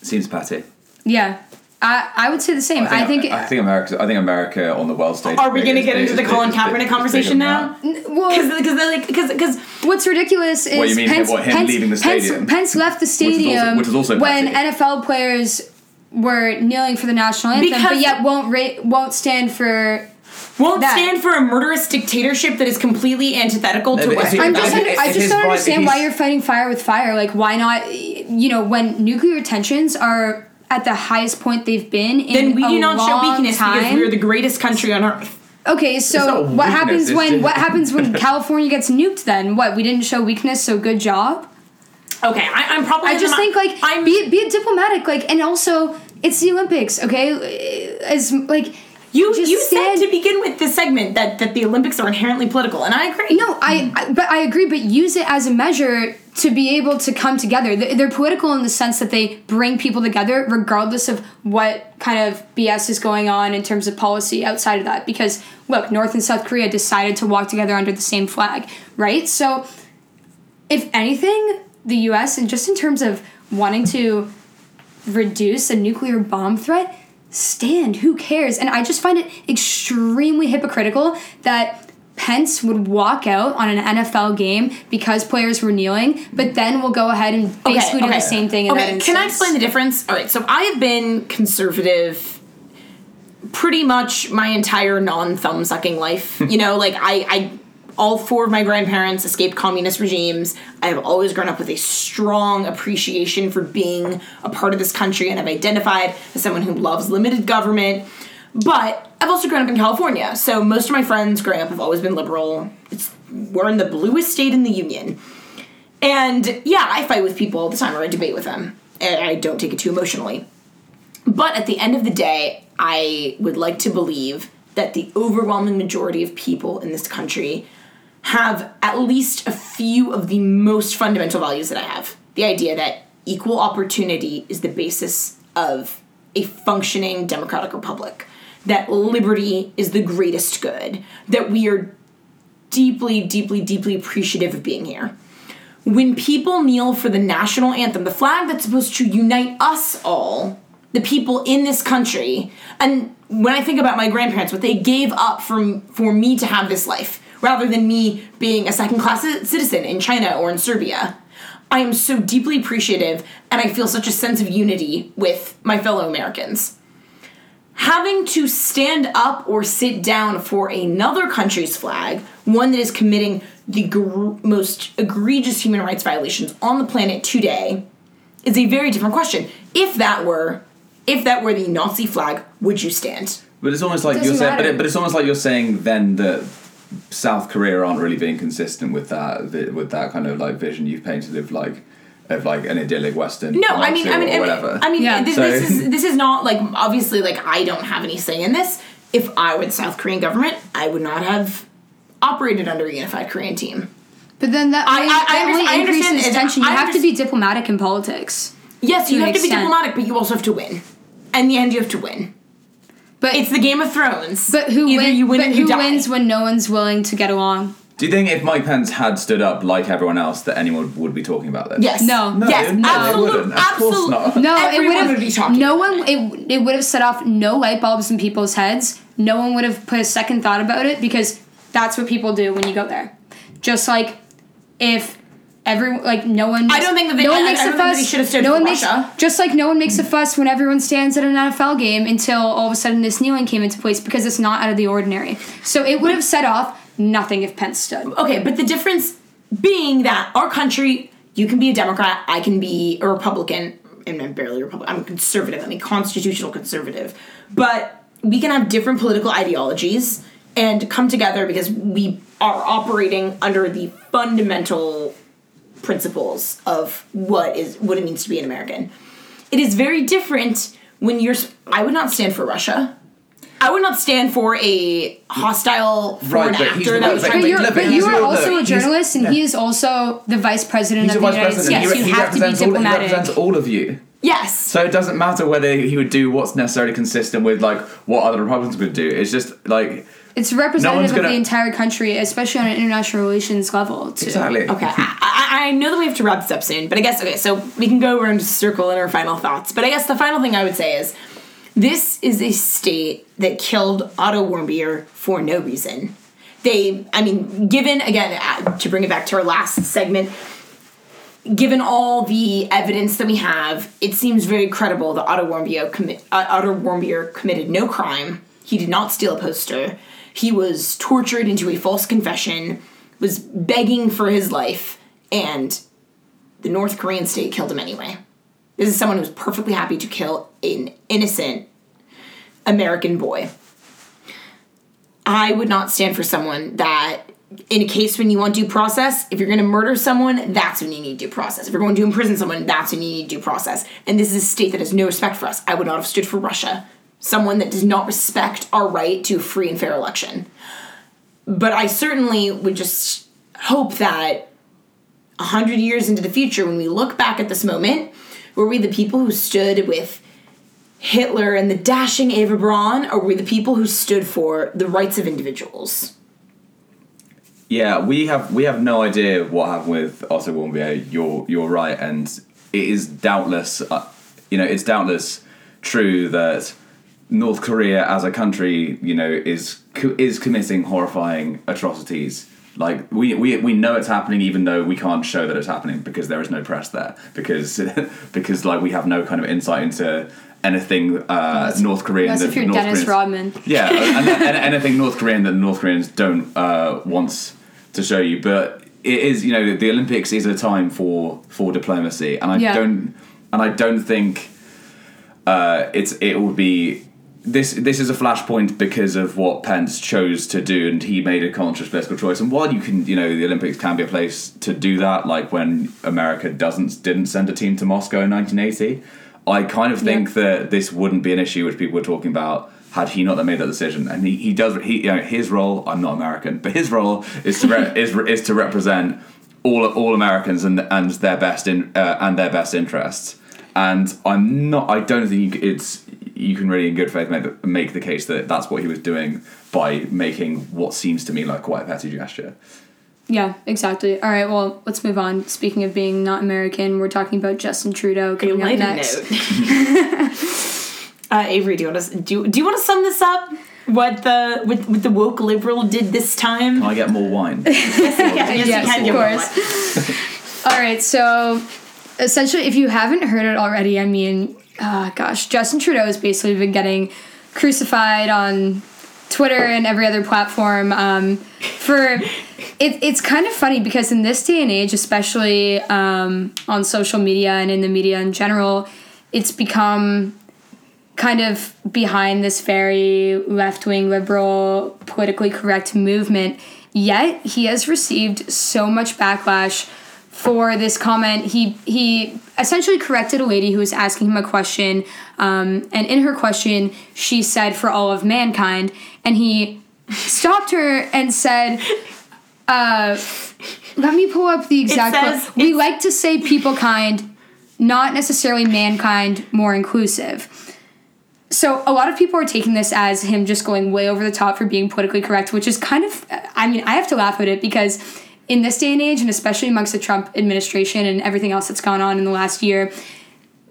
Seems patty. Yeah, I I would say the same. I think, I think America. I think America on the world stage. Are we going to get into the Colin is Kaepernick is conversation on now? that. well, Because like because because What's ridiculous is What, you mean Pence, what, him Pence, leaving the stadium? Pence left the is also- stadium which is also when. NFL players were kneeling for the national anthem, Because- but yet won't ra- won't stand for. won't that. stand for a murderous dictatorship that is completely antithetical No, to but if I'm just under, I just don't understand why you're fighting fire with fire. Like why not? You know when nuclear tensions are at the highest point they've been in then we a do not show weakness time. because we're the greatest country on earth. Okay, so what weakness, happens when what happens when California gets nuked? Then what? We didn't show weakness, so good job. Okay, I, I'm probably. I just think like I'm. be be diplomatic, like, and also it's the Olympics, okay? As like you you said stand- to begin with this segment that that the Olympics are inherently political, and I agree. no, I, I but I agree, but use it as a measure to be able to come together. They're political in the sense that they bring people together, regardless of what kind of BS is going on in terms of policy outside of that. Because look, North and South Korea decided to walk together under the same flag, right? So if anything, the US, and just in terms of wanting to reduce a nuclear bomb threat, stand. Who cares? And I just find it extremely hypocritical that Pence would walk out on an NFL game because players were kneeling, but then we'll go ahead and basically do the same thing in okay, can I explain the difference? All right, so I have been conservative pretty much my entire non-thumb sucking life. you know, like I, I, all four of my grandparents escaped communist regimes. I have always grown up with a strong appreciation for being a part of this country, and I've identified as someone who loves limited government. But I've also grown up in California, so most of my friends growing up have always been liberal. It's we're in the bluest state in the union. And yeah, I fight with people all the time or I debate with them. And I don't take it too emotionally. But at the end of the day, I would like to believe that the overwhelming majority of people in this country have at least a few of the most fundamental values that I have. The idea that equal opportunity is the basis of a functioning democratic republic, that liberty is the greatest good, that we are deeply, deeply, deeply appreciative of being here. When people kneel for the national anthem, the flag that's supposed to unite us all, the people in this country, and when I think about my grandparents, what they gave up for, for me to have this life, rather than me being a second class citizen in China or in Serbia, I am so deeply appreciative and I feel such a sense of unity with my fellow Americans having to stand up or sit down for another country's flag, one that is committing the gr- most egregious human rights violations on the planet today, is a very different question. If that were, if that were the Nazi flag, would you stand? But it's almost like Doesn't you're saying, but, it, but it's almost like you're saying then that South Korea aren't really being consistent with that vi- with that kind of like vision you've painted of like of like an idyllic Western. No, I mean, I mean, or I mean, whatever. I mean, Yeah. this, So- this is this is not like obviously like I don't have any say in this. If I were the South Korean government, I would not have operated under a unified Korean team. But then that I- only, I- I that only understand- I increases understand- tension. You I have to be diplomatic in politics. Yes, you an have to be diplomatic, but you also have to win. In the end, you have to win. But It's the Game of Thrones. but who Either win, you win but or you who die. wins when no one's willing to get along? Do you think if Mike Pence had stood up like everyone else, that anyone would be talking about this? Yes. No. No, yes. no, they absolute- wouldn't. Of course not. No, it Everyone would have. would be talking no one. It it would have set off no light bulbs in people's heads. No one would have put a second thought about it because that's what people do when you go there. Just like if every like no one. I don't think that they- no one I- makes I a fuss. should have stood no one makes just like no one makes a fuss when everyone stands at an NFL game until all of a sudden this kneeling came into place because it's not out of the ordinary. So it would have set off nothing if Pence stood. Okay, but the difference being that our country, you can be a Democrat, I can be a Republican. and I'm barely Republican. I'm conservative. I'm a constitutional conservative, but we can have different political ideologies and come together because we are operating under the fundamental principles of what is what it means to be an American. It is very different when you're. I would not stand for Russia. I would not stand for a hostile foreign but he's actor that was but- trying to. you're, Look, but you are the- also a journalist, and yeah. he is also the vice president He's of the vice United president. States. he, you he have to be represents all, he represents all of you. yes. So it doesn't matter whether he would do what's necessarily consistent with like what other Republicans would do. It's just like It's representative of gonna- the entire country, especially on an international relations level. Too. exactly. Okay, I, I, I know that we have to wrap this up soon, but I guess okay. So we can go around to circle in our final thoughts. But I guess the final thing I would say is, this is a state that killed Otto Warmbier for no reason. They, I mean, given again uh, to bring it back to our last segment, given all the evidence that we have, it seems very credible that Otto Warmbier, commi- uh, Otto Warmbier committed no crime. He did not steal a poster. He was tortured into a false confession, was begging for his life, and the North Korean state killed him anyway. This is someone who's perfectly happy to kill an innocent American boy. I would not stand for someone that, in a case when you want due process, if you're going to murder someone, that's when you need due process. If you're going to imprison someone, that's when you need due process. And this is a state that has no respect for us. I would not have stood for Russia, someone that does not respect our right to a free and fair election. But I certainly would just hope that a hundred years into the future, when we look back at this moment, were we the people who stood with Hitler and the dashing Eva Braun, or were we the people who stood for the rights of individuals? Yeah, we have we have no idea what happened with Otto Warmbier. You're you're right, and it is doubtless, uh, you know, it's doubtless true that North Korea as a country, you know, is is committing horrifying atrocities. Like we, we we know it's happening, even though we can't show that it's happening because there is no press there. Because because like we have no kind of insight into anything uh, North Korean. Unless that if you're North Dennis Koreans- Rodman. yeah, and, and anything North Korean that North Koreans don't uh, want to show you, but it is you know the Olympics is a time for for diplomacy, and I Yeah. don't and I don't think uh, it's it would be this this is a flashpoint because of what Pence chose to do, and he made a conscious political choice. And while you can, you know, the Olympics can be a place to do that, like when America doesn't didn't send a team to Moscow in 1980, I kind of think that this wouldn't be an issue which people were talking about had he not made that decision. And he, he does he you know his role. I'm not American, but his role is to re- is is to represent all all Americans and and their best in uh, and their best interests. And I'm not. I don't think it's you can really in good faith make the, make the case that that's what he was doing by making what seems to me like quite a petty gesture. Yeah, exactly. All right, well, let's move on. Speaking of being not American, we're talking about Justin Trudeau A coming up lighter next. note. uh, Avery, do you want to do? Do you want to sum this up? What the what, what the woke liberal did this time? Can I get more wine? yes, you yes, of course. All right, so essentially, if you haven't heard it already, I mean, uh, gosh, Justin Trudeau has basically been getting crucified on Twitter and every other platform um, for. It, it's kind of funny because in this day and age, especially um, on social media and in the media in general, it's become kind of behind this very left wing liberal, politically correct movement. Yet he has received so much backlash for this comment. He he essentially corrected a lady who was asking him a question, um, and in her question, she said "for all of mankind," and he stopped her and said. Uh, let me pull up the exact. says- we like to say people kind, not necessarily mankind, more inclusive. So a lot of people are taking this as him just going way over the top for being politically correct, which is kind of I mean, I have to laugh at it because in this day and age and especially amongst the Trump administration and everything else that's gone on in the last year,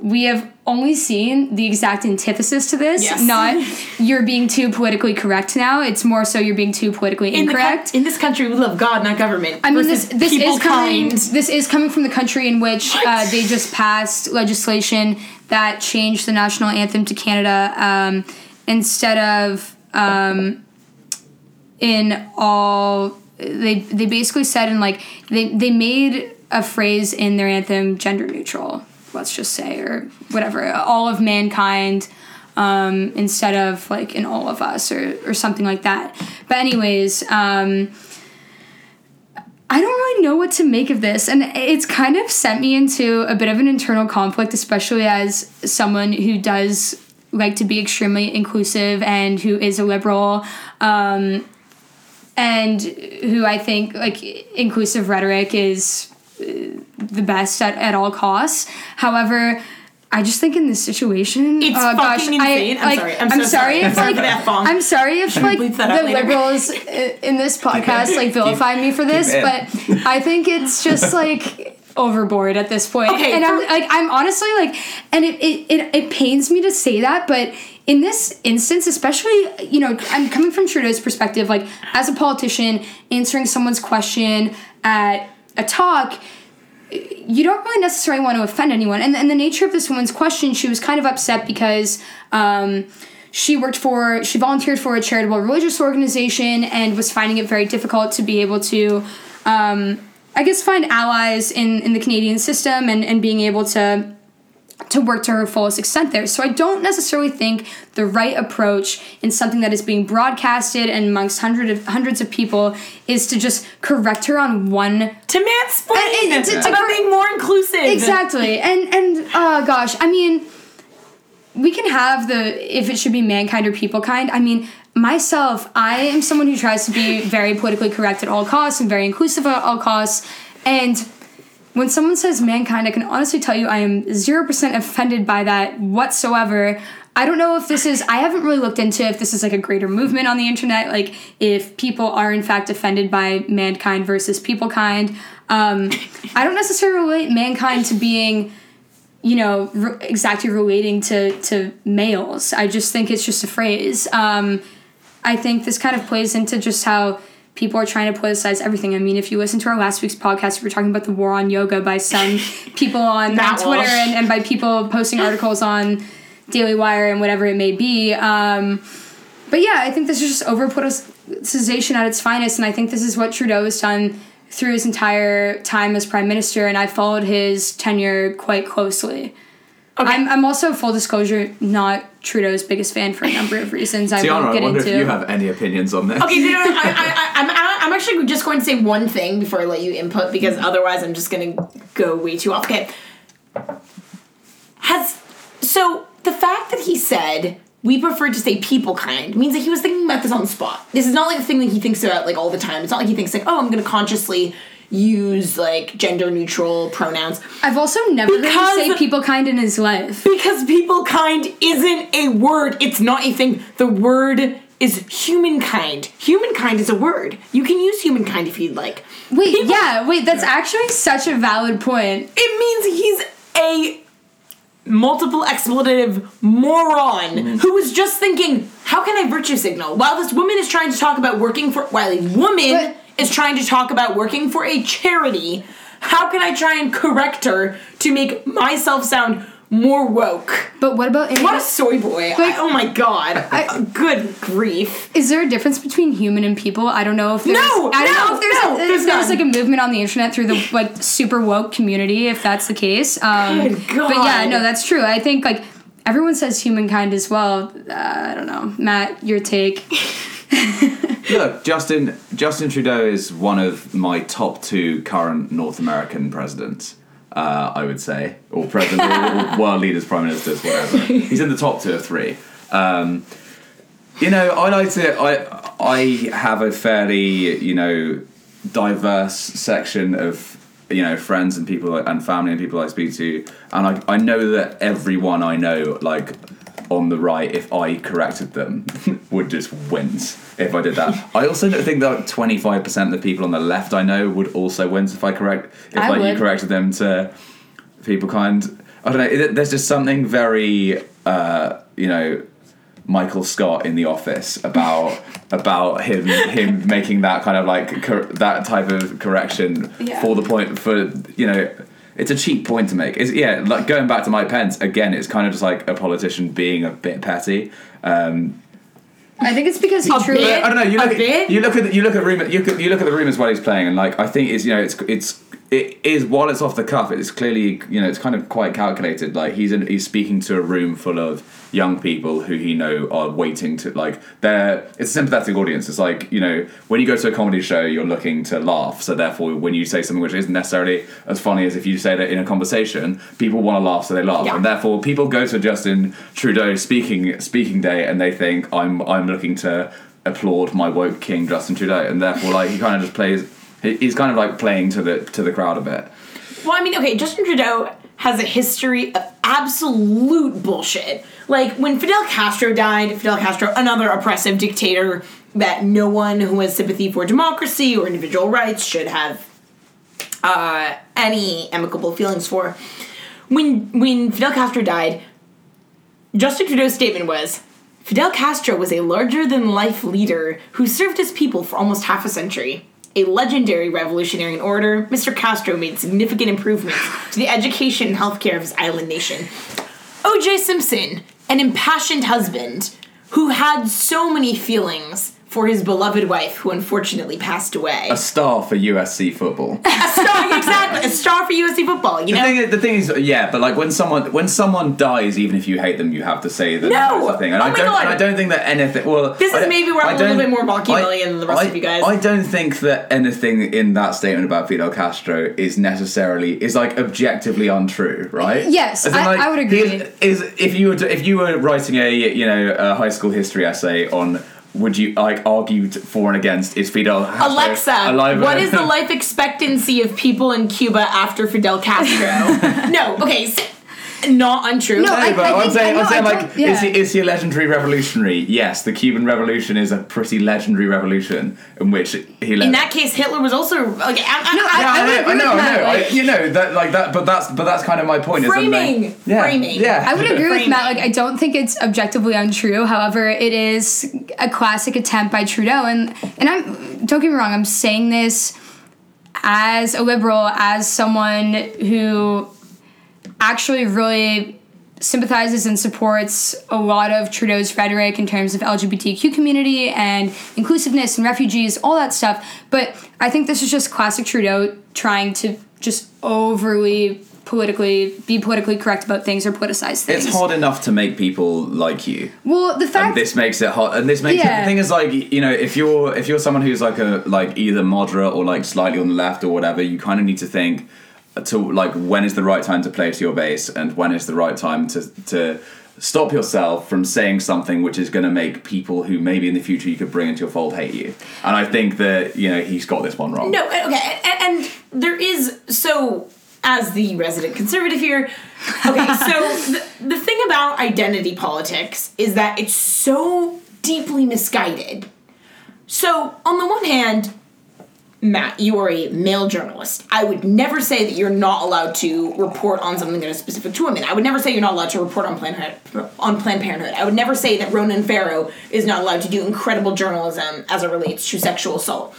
we have only seen the exact antithesis to this. Yes. Not you're being too politically correct now. It's more so you're being too politically In, the co- incorrect. in this country, we love God, not government. I mean, this this is coming. kind. This is coming from the country in which uh, they just passed legislation that changed the national anthem to Canada um, instead of um, in all. They they basically said in like they they made a phrase in their anthem gender neutral. let's just say, or whatever, all of mankind um, instead of like in all of us or, or something like that. But, anyways, um, I don't really know what to make of this. And it's kind of sent me into a bit of an internal conflict, especially as someone who does like to be extremely inclusive and who is a liberal. Um, and who I think like inclusive rhetoric is uh, the best at, at all costs. However, I just think in this situation, It's oh gosh, insane. I, I'm like, sorry. I'm so sorry. if I'm sorry like for the I'm sorry if like bleep that out the liberals in this podcast like vilify me for this, but I think it's just like overboard at this point. Okay, and I'm like I'm honestly like, and it, it it it pains me to say that, but in this instance, especially, you know, I'm coming from Trudeau's perspective, like as a politician answering someone's question at a talk, you don't really necessarily want to offend anyone. And, and the nature of this woman's question, she was kind of upset because um, she worked for, she volunteered for a charitable religious organization and was finding it very difficult to be able to, um, I guess, find allies in, in the Canadian system and, and being able to to work to her fullest extent there. So I don't necessarily think the right approach in something that is being broadcasted and amongst hundred of, hundreds of people is to just correct her on one to mansplain And- and to- to about cor- being more inclusive. exactly. And and oh gosh, I mean we can have the if it should be mankind or people kind. I mean, myself, I am someone who tries to be very politically correct at all costs and very inclusive at all costs. And when someone says mankind, I can honestly tell you I am 0% offended by that whatsoever. I don't know if this is, I haven't really looked into if this is like a greater movement on the internet, like if people are in fact offended by mankind versus people kind. Um, I don't necessarily relate mankind to being you know re- exactly relating to to males i just think it's just a phrase um i think this kind of plays into just how people are trying to politicize everything. I mean if you listen to our last week's podcast we were talking about the war on yoga by some people on, on twitter and, and by people posting articles on daily wire and whatever it may be. Um but yeah i think this is just over politicization at its finest and i think this is what trudeau has done through his entire time as prime minister and i followed his tenure quite closely Okay. I'm, I'm also full disclosure not Trudeau's biggest fan for a number of reasons I Tiana, won't I get wonder into. if you have any opinions on this. Okay, no, no, no, I, I, I, I'm, I'm actually just going to say one thing before I let you input because mm-hmm. otherwise I'm just going to go way too off. Okay. Has so the fact that he said we prefer to say people kind means that he was thinking about this on the spot. This is not like a thing that he thinks about like all the time. It's not like he thinks like, oh, I'm going to consciously use like gender neutral pronouns I've also never heard Because- him say people kind in his life. because people kind isn't a word. It's not a thing. The word is humankind. Humankind is a word. You can use humankind if you'd like. Wait, People- yeah, wait, that's actually such a valid point. It means he's a multiple expletive moron mm-hmm. who was just thinking, how can I virtue signal? While this woman is trying to talk about working for, while a woman But- is trying to talk about working for a charity, how can I try and correct her to make myself sound more woke? But what about What a soy boy. Like- I- oh my god. I- Good grief. Is there a difference between human and people? I don't know if there's No, I don't no, know if there's, no, if there's there's like a movement on the internet through the like super woke community if that's the case. Um Good But yeah, no, that's true. I think like everyone says humankind as well. Uh, I don't know. Matt, your take. Look, Justin Justin Trudeau is one of my top two current North American presidents. Uh, I would say, or president, or, or world leaders, prime ministers, whatever. He's in the top two or three. Um, you know, I like to. I I have a fairly you know diverse section of you know friends and people and family and people I speak to, and I I know that everyone I know like on the right, if I corrected them, would just wince if I did that. I also don't think that twenty five percent of the people on the left I know would also wince if I correct if I like you corrected them to people kind. I don't know. There's just something very uh, you know Michael Scott in The Office about about him him making that kind of like cor- that type of correction Yeah. for the point for you know it's a cheap point to make. It's, yeah, like going back to Mike Pence again. It's kind of just like a politician being a bit petty. Um, I think it's because he A truly. I don't know. You look at you look at the, you look at rumor you look at, you look at the rumors while he's playing, and like I think it's you know it's it's it is while it's off the cuff, it's clearly you know it's kind of quite calculated. Like he's in, he's speaking to a room full of young people who he know are waiting to like they're it's a sympathetic audience. It's like you know when you go to a comedy show, you're looking to laugh. So therefore, when you say something which isn't necessarily as funny as if you say it in a conversation, people want to laugh, so they laugh, Yeah. and therefore people go to Justin Trudeau speaking speaking day and they think I'm I'm looking to applaud my woke king Justin Trudeau, and therefore like he kind of just plays. He- He's kind of like playing to the to the crowd a bit. Well, I mean, okay, Justin Trudeau has a history of absolute bullshit. Like when Fidel Castro died, Fidel Castro, another oppressive dictator that no one who has sympathy for democracy or individual rights should have uh, any amicable feelings for. When when Fidel Castro died, Justin Trudeau's statement was Fidel Castro was a larger than life leader who served his people for almost half a century. A legendary revolutionary in order, Mr. Castro made significant improvements to the education and healthcare of his island nation. O.J. Simpson, an impassioned husband who had so many feelings for his beloved wife who unfortunately passed away. A star for USC football. A star, exactly, a star for USC football, you The know? thing, is, the thing is, yeah, but like when someone when someone dies, even if you hate them, you have to say that No! that's the thing. And Oh I my don't, God! and I don't think that anything. Well, This is don't- maybe where I'm I a little bit more Machiavellian I- than the rest I- of you guys. I don't think that anything in that statement about Fidel Castro is necessarily is like objectively untrue, right? Yes, As in, I- I would agree. Is, is if you were to, if you were writing a you know a high school history essay on. Would you like argued for and against? Is Fidel Alexa, alive? what is the life expectancy of people in Cuba after Fidel Castro? no, okay, s- not untrue. No, No, I- but I I'm saying, I I'm saying, like, yeah. is, he, is he a legendary revolutionary? Yes, the Cuban Revolution is a pretty legendary revolution in which he led. in that case, Hitler was also okay. I'm, I'm, No, I, yeah, I I, would know, I agree know, with I Matt, know. like- you know that, like that, but that's, but that's kind of my point. is I'm like- Framing, yeah, framing. Yeah, I would agree with Matt. Like, I don't think it's objectively untrue. However, it is a classic attempt by Trudeau, and and I'm don't get me wrong. I'm saying this as a liberal, as someone who actually really sympathizes and supports a lot of Trudeau's rhetoric in terms of LGBTQ community and inclusiveness and refugees, all that stuff. But I think this is just classic Trudeau trying to just overly politically be politically correct about things or politicize things. It's hard enough to make people like you. Well, the fact and this makes it hard and this makes it, the thing is like you know if you're if you're someone who's like a like either moderate or like slightly on the left or whatever you kind of need to think to like when is the right time to play to your base and when is the right time to to stop yourself from saying something which is going to make people who maybe in the future you could bring into your fold hate you and i think that you know he's got this one wrong No, eh, okay, and, and there is so as the resident conservative here. Okay, so the, the thing about identity politics is that it's so deeply misguided. So on the one hand, Matt, you are a male journalist. I would never say that you're not allowed to report on something that is specific to women. I would never say you're not allowed to report on Planned. On Planned Parenthood, I would never say that Ronan Farrow is not allowed to do incredible journalism as it relates to sexual assault.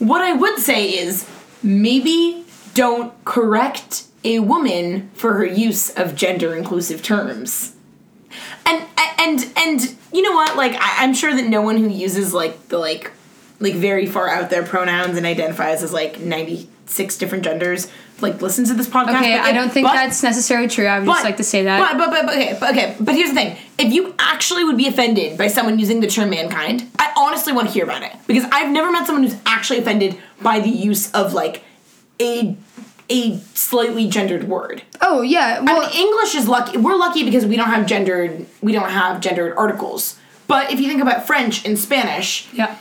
What I would say is maybe don't correct a woman for her use of gender inclusive terms. And and and you know what? Like I, I'm sure that no one who uses like the like like very far out there pronouns and identifies as like 96 different genders like listen to this podcast. okay, but- I don't think but- that's necessarily true. I would just like to say that. but, but, but, but, okay, but, okay, but here's the thing. If you actually would be offended by someone using the term mankind, I honestly want to hear about it. Because I've never met someone who's actually offended by the use of, like, a a slightly gendered word. oh yeah, well, I mean, English is lucky. We're lucky because we don't have gendered we don't have gendered articles. But if you think about French and Spanish, yeah.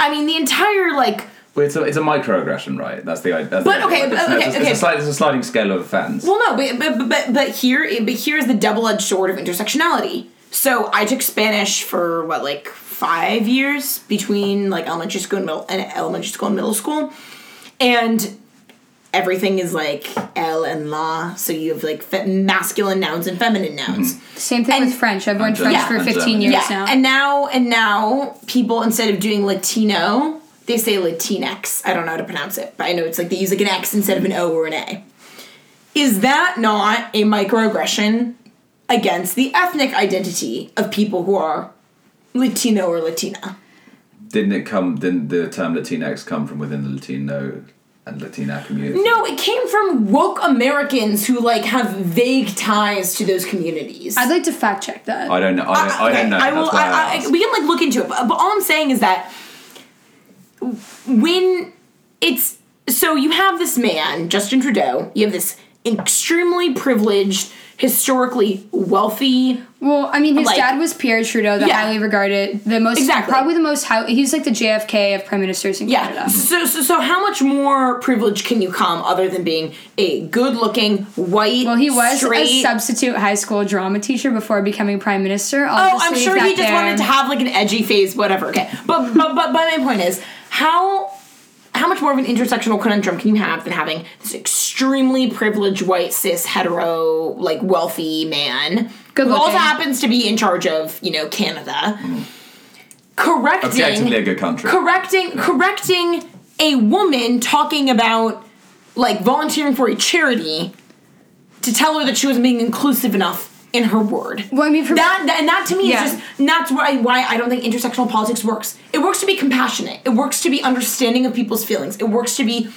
I mean, the entire, like, Well, it's a, it's a microaggression right that's the that's But, the, okay, it's, okay, it's, okay. It's, a slide, it's a sliding scale of offense Well, no, but but but but here but here's the double-edged sword of intersectionality. So I took Spanish for what like five years between like elementary school and middle and elementary school and middle school, and everything is like el and la. So you have like fe- masculine nouns and feminine nouns. Mm-hmm. Same thing And- with French. I've learned French German. for 15 years Yeah, now. and now and now people instead of doing Latino, they say Latinx. I don't know how to pronounce it, but I know it's like they use like an X instead of an O or an A. Is that not a microaggression against the ethnic identity of people who are Latino or Latina? Didn't it come? Didn't the term Latinx come from within the Latino and Latina community. No, it came from woke Americans who like have vague ties to those communities. I'd like to fact check that. I don't know. I don't, I don't know. I will. I, I, I, we can like look into it, but, but all I'm saying is that when it's so you have this man Justin Trudeau, you have this extremely privileged, historically wealthy. well, I mean, his Like- dad was Pierre Trudeau, the Yeah. highly regarded, the most, Exactly. probably the most high. He's like the JFK of prime ministers in Yeah. Canada. So, so so how much more privilege can you come other than being a good-looking white? Well, he was straight, a substitute high school drama teacher before becoming prime minister. Oh, I'll I'm sure he just there. wanted to have like an edgy phase, whatever. Okay, but but but, but my point is how how much more of an intersectional conundrum can you have than having this extremely privileged white cis hetero like wealthy man Good who also happens to be in charge of you know Canada, correcting Objectively a good country. correcting correcting a woman talking about like volunteering for a charity to tell her that she wasn't being inclusive enough in her word. Well, I mean, for That, that and that to me Yeah. is just that's why why I don't think intersectional politics works. It works to be compassionate. It works to be understanding of people's feelings. It works to be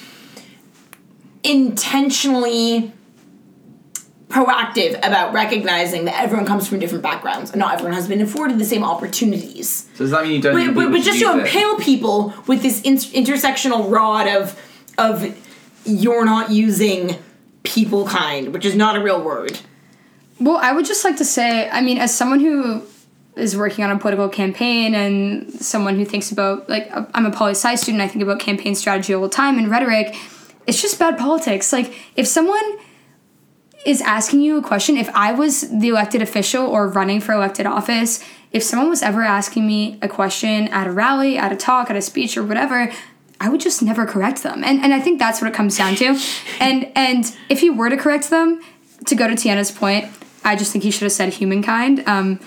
intentionally proactive about recognizing that everyone comes from different backgrounds and not everyone has been afforded the same opportunities. So does that mean you don't? But, but, but just to use it? impale people with this in- intersectional rod of of you're not using people kind, which is not a real word. Well, I would just like to say, I mean, as someone who is working on a political campaign and someone who thinks about, like, uh, I'm a poli sci student, I think about campaign strategy all the time and rhetoric. It's just bad politics. Like, if someone is asking you a question, if I was the elected official or running for elected office, if someone was ever asking me a question at a rally, at a talk, at a speech, or whatever, I would just never correct them. And and I think that's what it comes down to. And and if you were to correct them, to go to Tiana's point, I just think he should have said humankind. Um,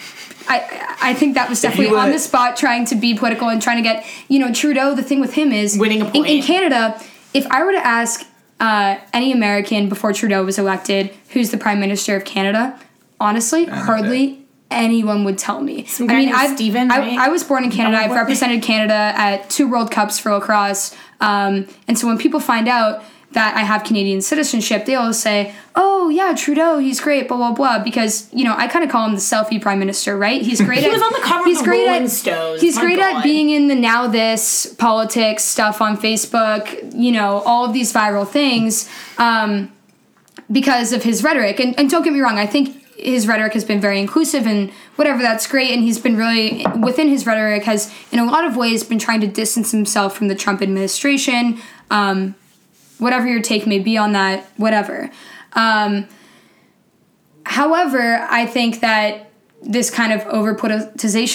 I I think that was you definitely on the spot, trying to be political and trying to get you know Trudeau. The thing with him is Winning a in, in. Canada. If I were to ask uh, any American before Trudeau was elected, who's the prime minister of Canada, honestly, hardly anyone would tell me. Some I mean, I've, Steven, I, right? I was born in Canada. I've represented Canada at two World Cups for lacrosse. Um, and so when people find out that I have Canadian citizenship, they always say, "Oh yeah, Trudeau, he's great." Blah blah blah. Because you know, I kind of call him the selfie prime minister, right? He's great. He at, was on the cover of he's the great Rolling at, Stones. He's My great God. at being in the now this politics stuff on Facebook. You know, all of these viral things. Um, because of his rhetoric. And, and don't get me wrong, I think his rhetoric has been very inclusive and whatever, that's great. And he's been really, within his rhetoric, has in a lot of ways been trying to distance himself from the Trump administration. Um, whatever your take may be on that, whatever. Um, however, I think that this kind of over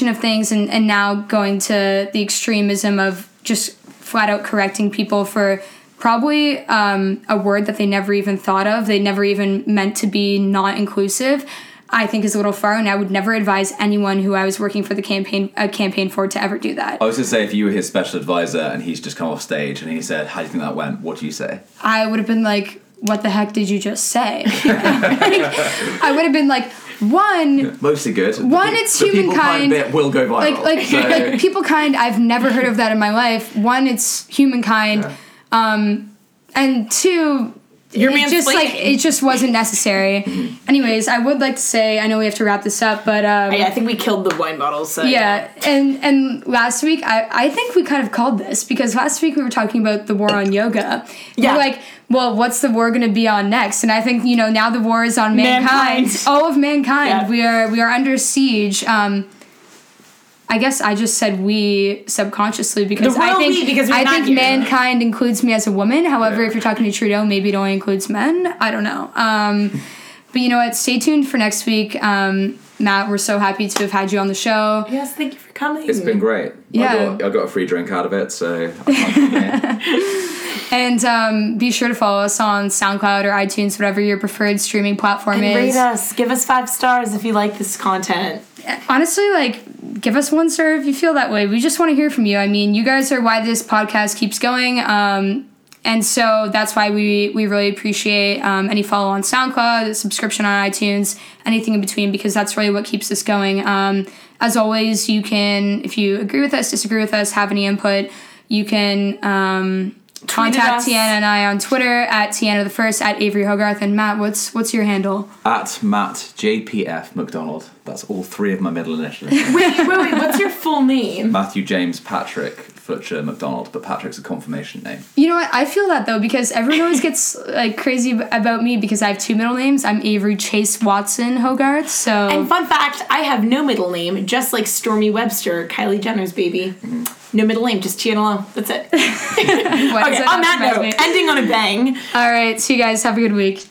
of things and, and now going to the extremism of just flat out correcting people for probably um, a word that they never even thought of, they never even meant to be not inclusive. I think is a little far, and I would never advise anyone who I was working for the campaign a campaign for to ever do that. I was gonna say if you were his special advisor and he's just come off stage and he said, "How do you think that went?" What do you say? I would have been like, "What the heck did you just say?" I would have been like, "One, Mostly good. One, The- it's the humankind. bit will go viral. like like so, like people kind i've never heard of that in my life one it's humankind Yeah. um and two You're it just like it just wasn't necessary anyways i would like to say i know we have to wrap this up but um I, I think we killed the wine bottles. So yeah, and and last week I, I think we kind of called this because last week we were talking about the war on yoga. Yeah. We're like, well, what's the war going to be on next? And I think you know now the war is on mankind, Mankind. all of mankind. Yeah. We are we are under siege. Um, I guess I just said we subconsciously because The I think we, because I think here. mankind includes me as a woman. However, Yeah. if you're talking to Trudeau, maybe it only includes men. I don't know. Um, but you know what? Stay tuned for next week. Um, Matt, we're so happy to have had you on the show. Yes, thank you for coming. it's been great. Yeah. I got, I got a free drink out of it, so I can't complain. And um, be sure to follow us on SoundCloud or iTunes, whatever your preferred streaming platform And is. rate us. Give us five stars if you like this content. Honestly, like, give us one star if you feel that way. We just want to hear from you. I mean, you guys are why this podcast keeps going. Um, and so that's why we, we really appreciate um, any follow on SoundCloud, subscription on iTunes, anything in between, because that's really what keeps us going. Um, as always, you can, if you agree with us, disagree with us, have any input, you can um, Contact us. Tiana and I on Twitter at Tiana the First at Avery Hogarth and Matt. What's what's your handle? At Matt JPF McDonald. That's all three of my middle initials. Wait, wait, wait. What's your full name? Matthew James Patrick Fletcher McDonald, but Patrick's a confirmation name. You know what? I feel that though because everyone always gets like crazy about me because I have two middle names. I'm Avery Chase Watson Hogarth. So And fun fact, I have no middle name, just like Stormi Webster, Kylie Jenner's baby. Mm-hmm. No middle name, just Tiana. That's it. Okay, that on that note, me? ending on a bang. All right, see you guys. Have a good week.